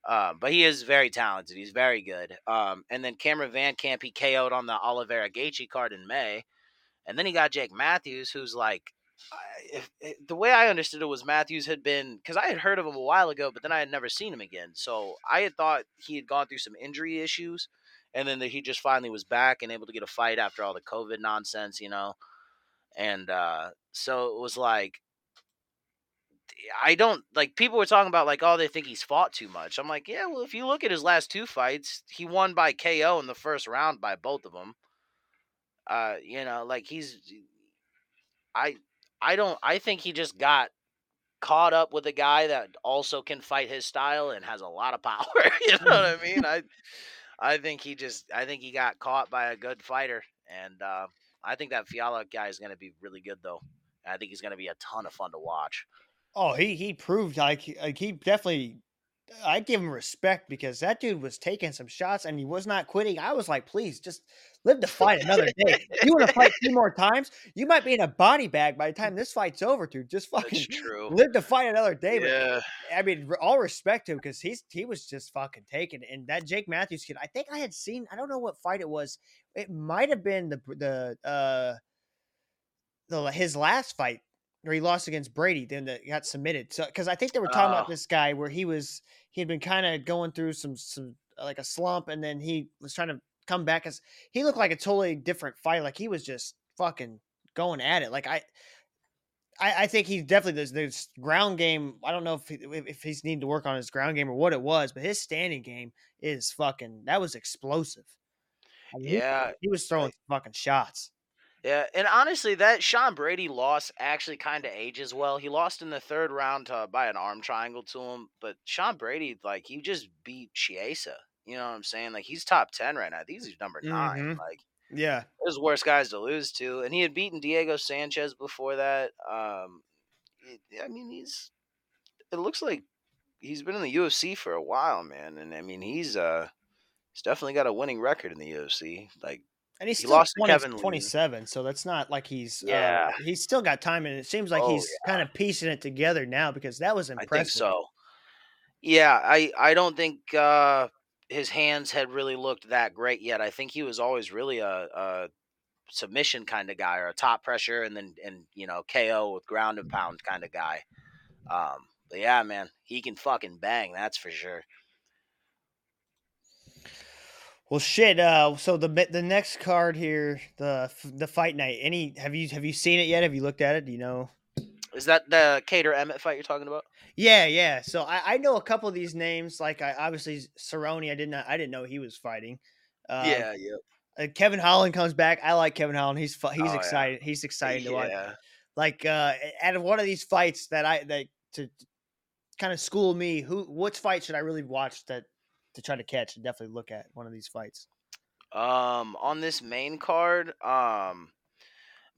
Um, but he is very talented. He's very good. Um, and then Cameron Van Camp, he KO'd on the Oliveira Gaethje card in May. And then he got Jake Matthews, who's like, if, if- the way I understood it was Matthews had been because I had heard of him a while ago, but then I had never seen him again. So I had thought he had gone through some injury issues, and then that he just finally was back and able to get a fight after all the COVID nonsense, you know. And uh, so it was like, I don't like people were talking about like, oh, they think he's fought too much. I'm like, yeah, well, if you look at his last two fights, he won by KO in the first round by both of them. Uh, you know, like he's, I, I don't, I think he just got caught up with a guy that also can fight his style and has a lot of power. you know what I mean? I, I think he just, I think he got caught by a good fighter, and uh, I think that Fialho guy is going to be really good though. I think he's going to be a ton of fun to watch. Oh, he he proved like he- like he definitely I give him respect because that dude was taking some shots and he was not quitting. I was like, please just live to fight another day. you want to fight two more times? You might be in a body bag by the time this fight's over, dude. Just fucking live to fight another day. But I mean, all respect to him because he's he was just fucking taking it. And that Jake Matthews kid, I think I had seen. I don't know what fight it was. It might have been the the uh the his last fight where he lost against Brady, then that got submitted. So because I think they were talking about Oh. this guy where he was he had been kind of going through some some uh, like a slump, and then he was trying to come back as he looked like a totally different fight. Like he was just fucking going at it. Like I. I, I think he definitely there's, there's ground game. I don't know if he, if he's needing to work on his ground game or what it was, but his standing game is fucking that was explosive. I mean, Yeah. he, was throwing fucking shots. Yeah, and honestly, that Sean Brady loss actually kind of ages well. He lost in the third round to, by an arm triangle to him, but Sean Brady, like, he just beat Chiesa. You know what I'm saying? Like, he's top ten right now. He's number 9 Mhm. Like, Yeah, there's worse guys to lose to, and he had beaten Diego Sanchez before that. Um, I mean, he's. It looks like he's been in the UFC for a while, man, and I mean, he's uh, he's definitely got a winning record in the UFC. Like, and he's He still lost to 20 Kevin Lee. 27, so that's not like he's Yeah. Uh, he's still got time, and it seems like Oh, he's kind of piecing it together now because that was I impressive. think so. Yeah, I I don't think uh, his hands had really looked that great yet. I think he was always really a, a submission kind of guy or a top pressure and then and you know KO with ground and pound kind of guy. Um, but yeah, man, he can fucking bang. That's for sure. Well, shit. Uh, so the the next card here, the the fight night. Any have you have you seen it yet? Have you looked at it? Do you know? Is that the Kattar Emmett fight you're talking about? Yeah, yeah. So I, I know a couple of these names. Like I obviously Cerrone. I didn't I didn't know he was fighting. Um, yeah. uh, Kevin Holland comes back. I like Kevin Holland. He's he's Oh, yeah. excited. He's excited to watch. Like uh, out of one of these fights that I that to kind of school me, who which fight should I really watch that to try to catch and definitely look at one of these fights. Um, on this main card, um,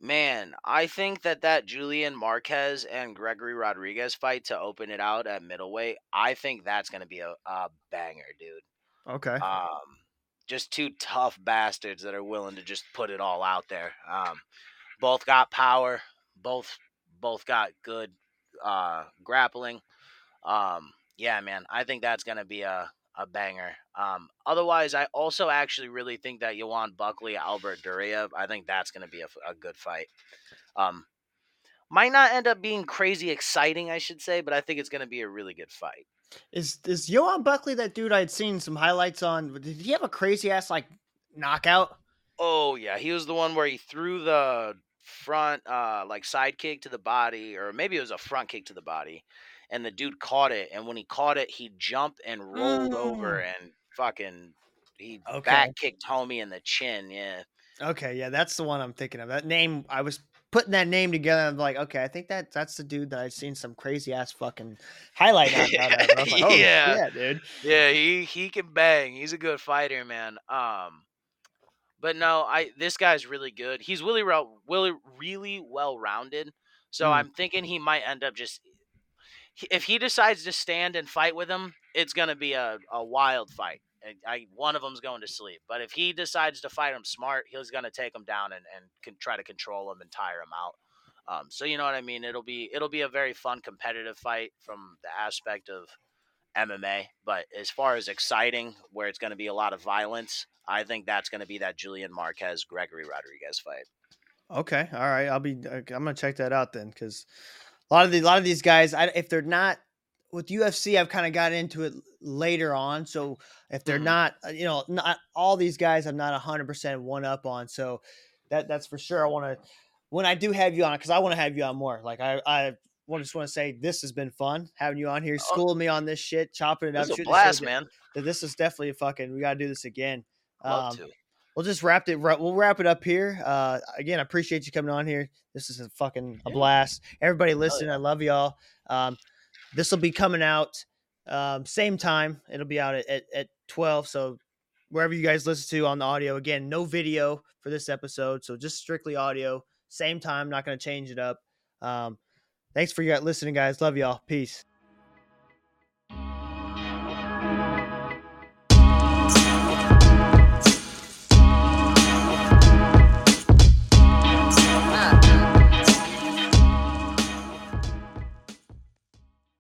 man, I think that that Julian Marquez and Gregory Rodriguez fight to open it out at middleweight, I think that's gonna be a, a banger, dude. Okay. Um, just two tough bastards that are willing to just put it all out there. Um, both got power, both both got good uh grappling. Um, yeah, man, I think that's gonna be a a banger. Um, otherwise, I also actually really think that Yohan Buckley, Albert Duraev, I think that's gonna be a good fight. Um, might not end up being crazy exciting, I should say, but I think it's gonna be a really good fight. Is is Johan Buckley that dude I'd seen some highlights on? Did he have a crazy ass like knockout? Oh yeah, he was the one where he threw the front uh like side kick to the body or maybe it was a front kick to the body and the dude caught it and when he caught it he jumped and rolled over and fucking he Okay. back kicked homie in the chin, yeah. Okay, yeah, that's the one I'm thinking of. That name, I was putting that name together. I'm like, okay, I think that that's the dude that I've seen some crazy ass fucking highlight of. Like, oh Yeah. yeah, dude. Yeah, he he can bang. He's a good fighter, man. Um but no, I this guy's really good. He's really well really really well rounded. So Mm. I'm thinking he might end up just if he decides to stand and fight with him, it's gonna be a, a wild fight. And I one of them's going to sleep. But if he decides to fight him smart, he's gonna take him down and and can try to control him and tire him out. Um, so you know what I mean. It'll be it'll be a very fun competitive fight from the aspect of MMA. But as far as exciting, where it's going to be a lot of violence, I think that's going to be that Julian Marquez Gregory Rodriguez fight. Okay, all right. I'll be. uh, I'm gonna check that out then, because a lot of the a lot of these guys, I, if they're not with UFC, I've kind of got into it later on. So if they're Mhm. not, uh, you know, not all these guys, I'm not 100 percent one up on. So that that's for sure. I want to when I do have you on, because I want to have you on more. Like I I want just want to say this has been fun having you on here, schooling me on this shit, chopping it up. It's a blast, man. That This is definitely a fucking. We got to do this again. Love Um, to. We'll just wrap it. We'll wrap it up here. Uh, again, I appreciate you coming on here. This is a fucking a blast. Everybody listening. I love y'all. Um, this will be coming out um, same time. It'll be out at, at, at twelve. So wherever you guys listen to on the audio, again, no video for this episode, so just strictly audio. Same time. Not going to change it up. Um, thanks for your listening, guys. Love y'all. Peace.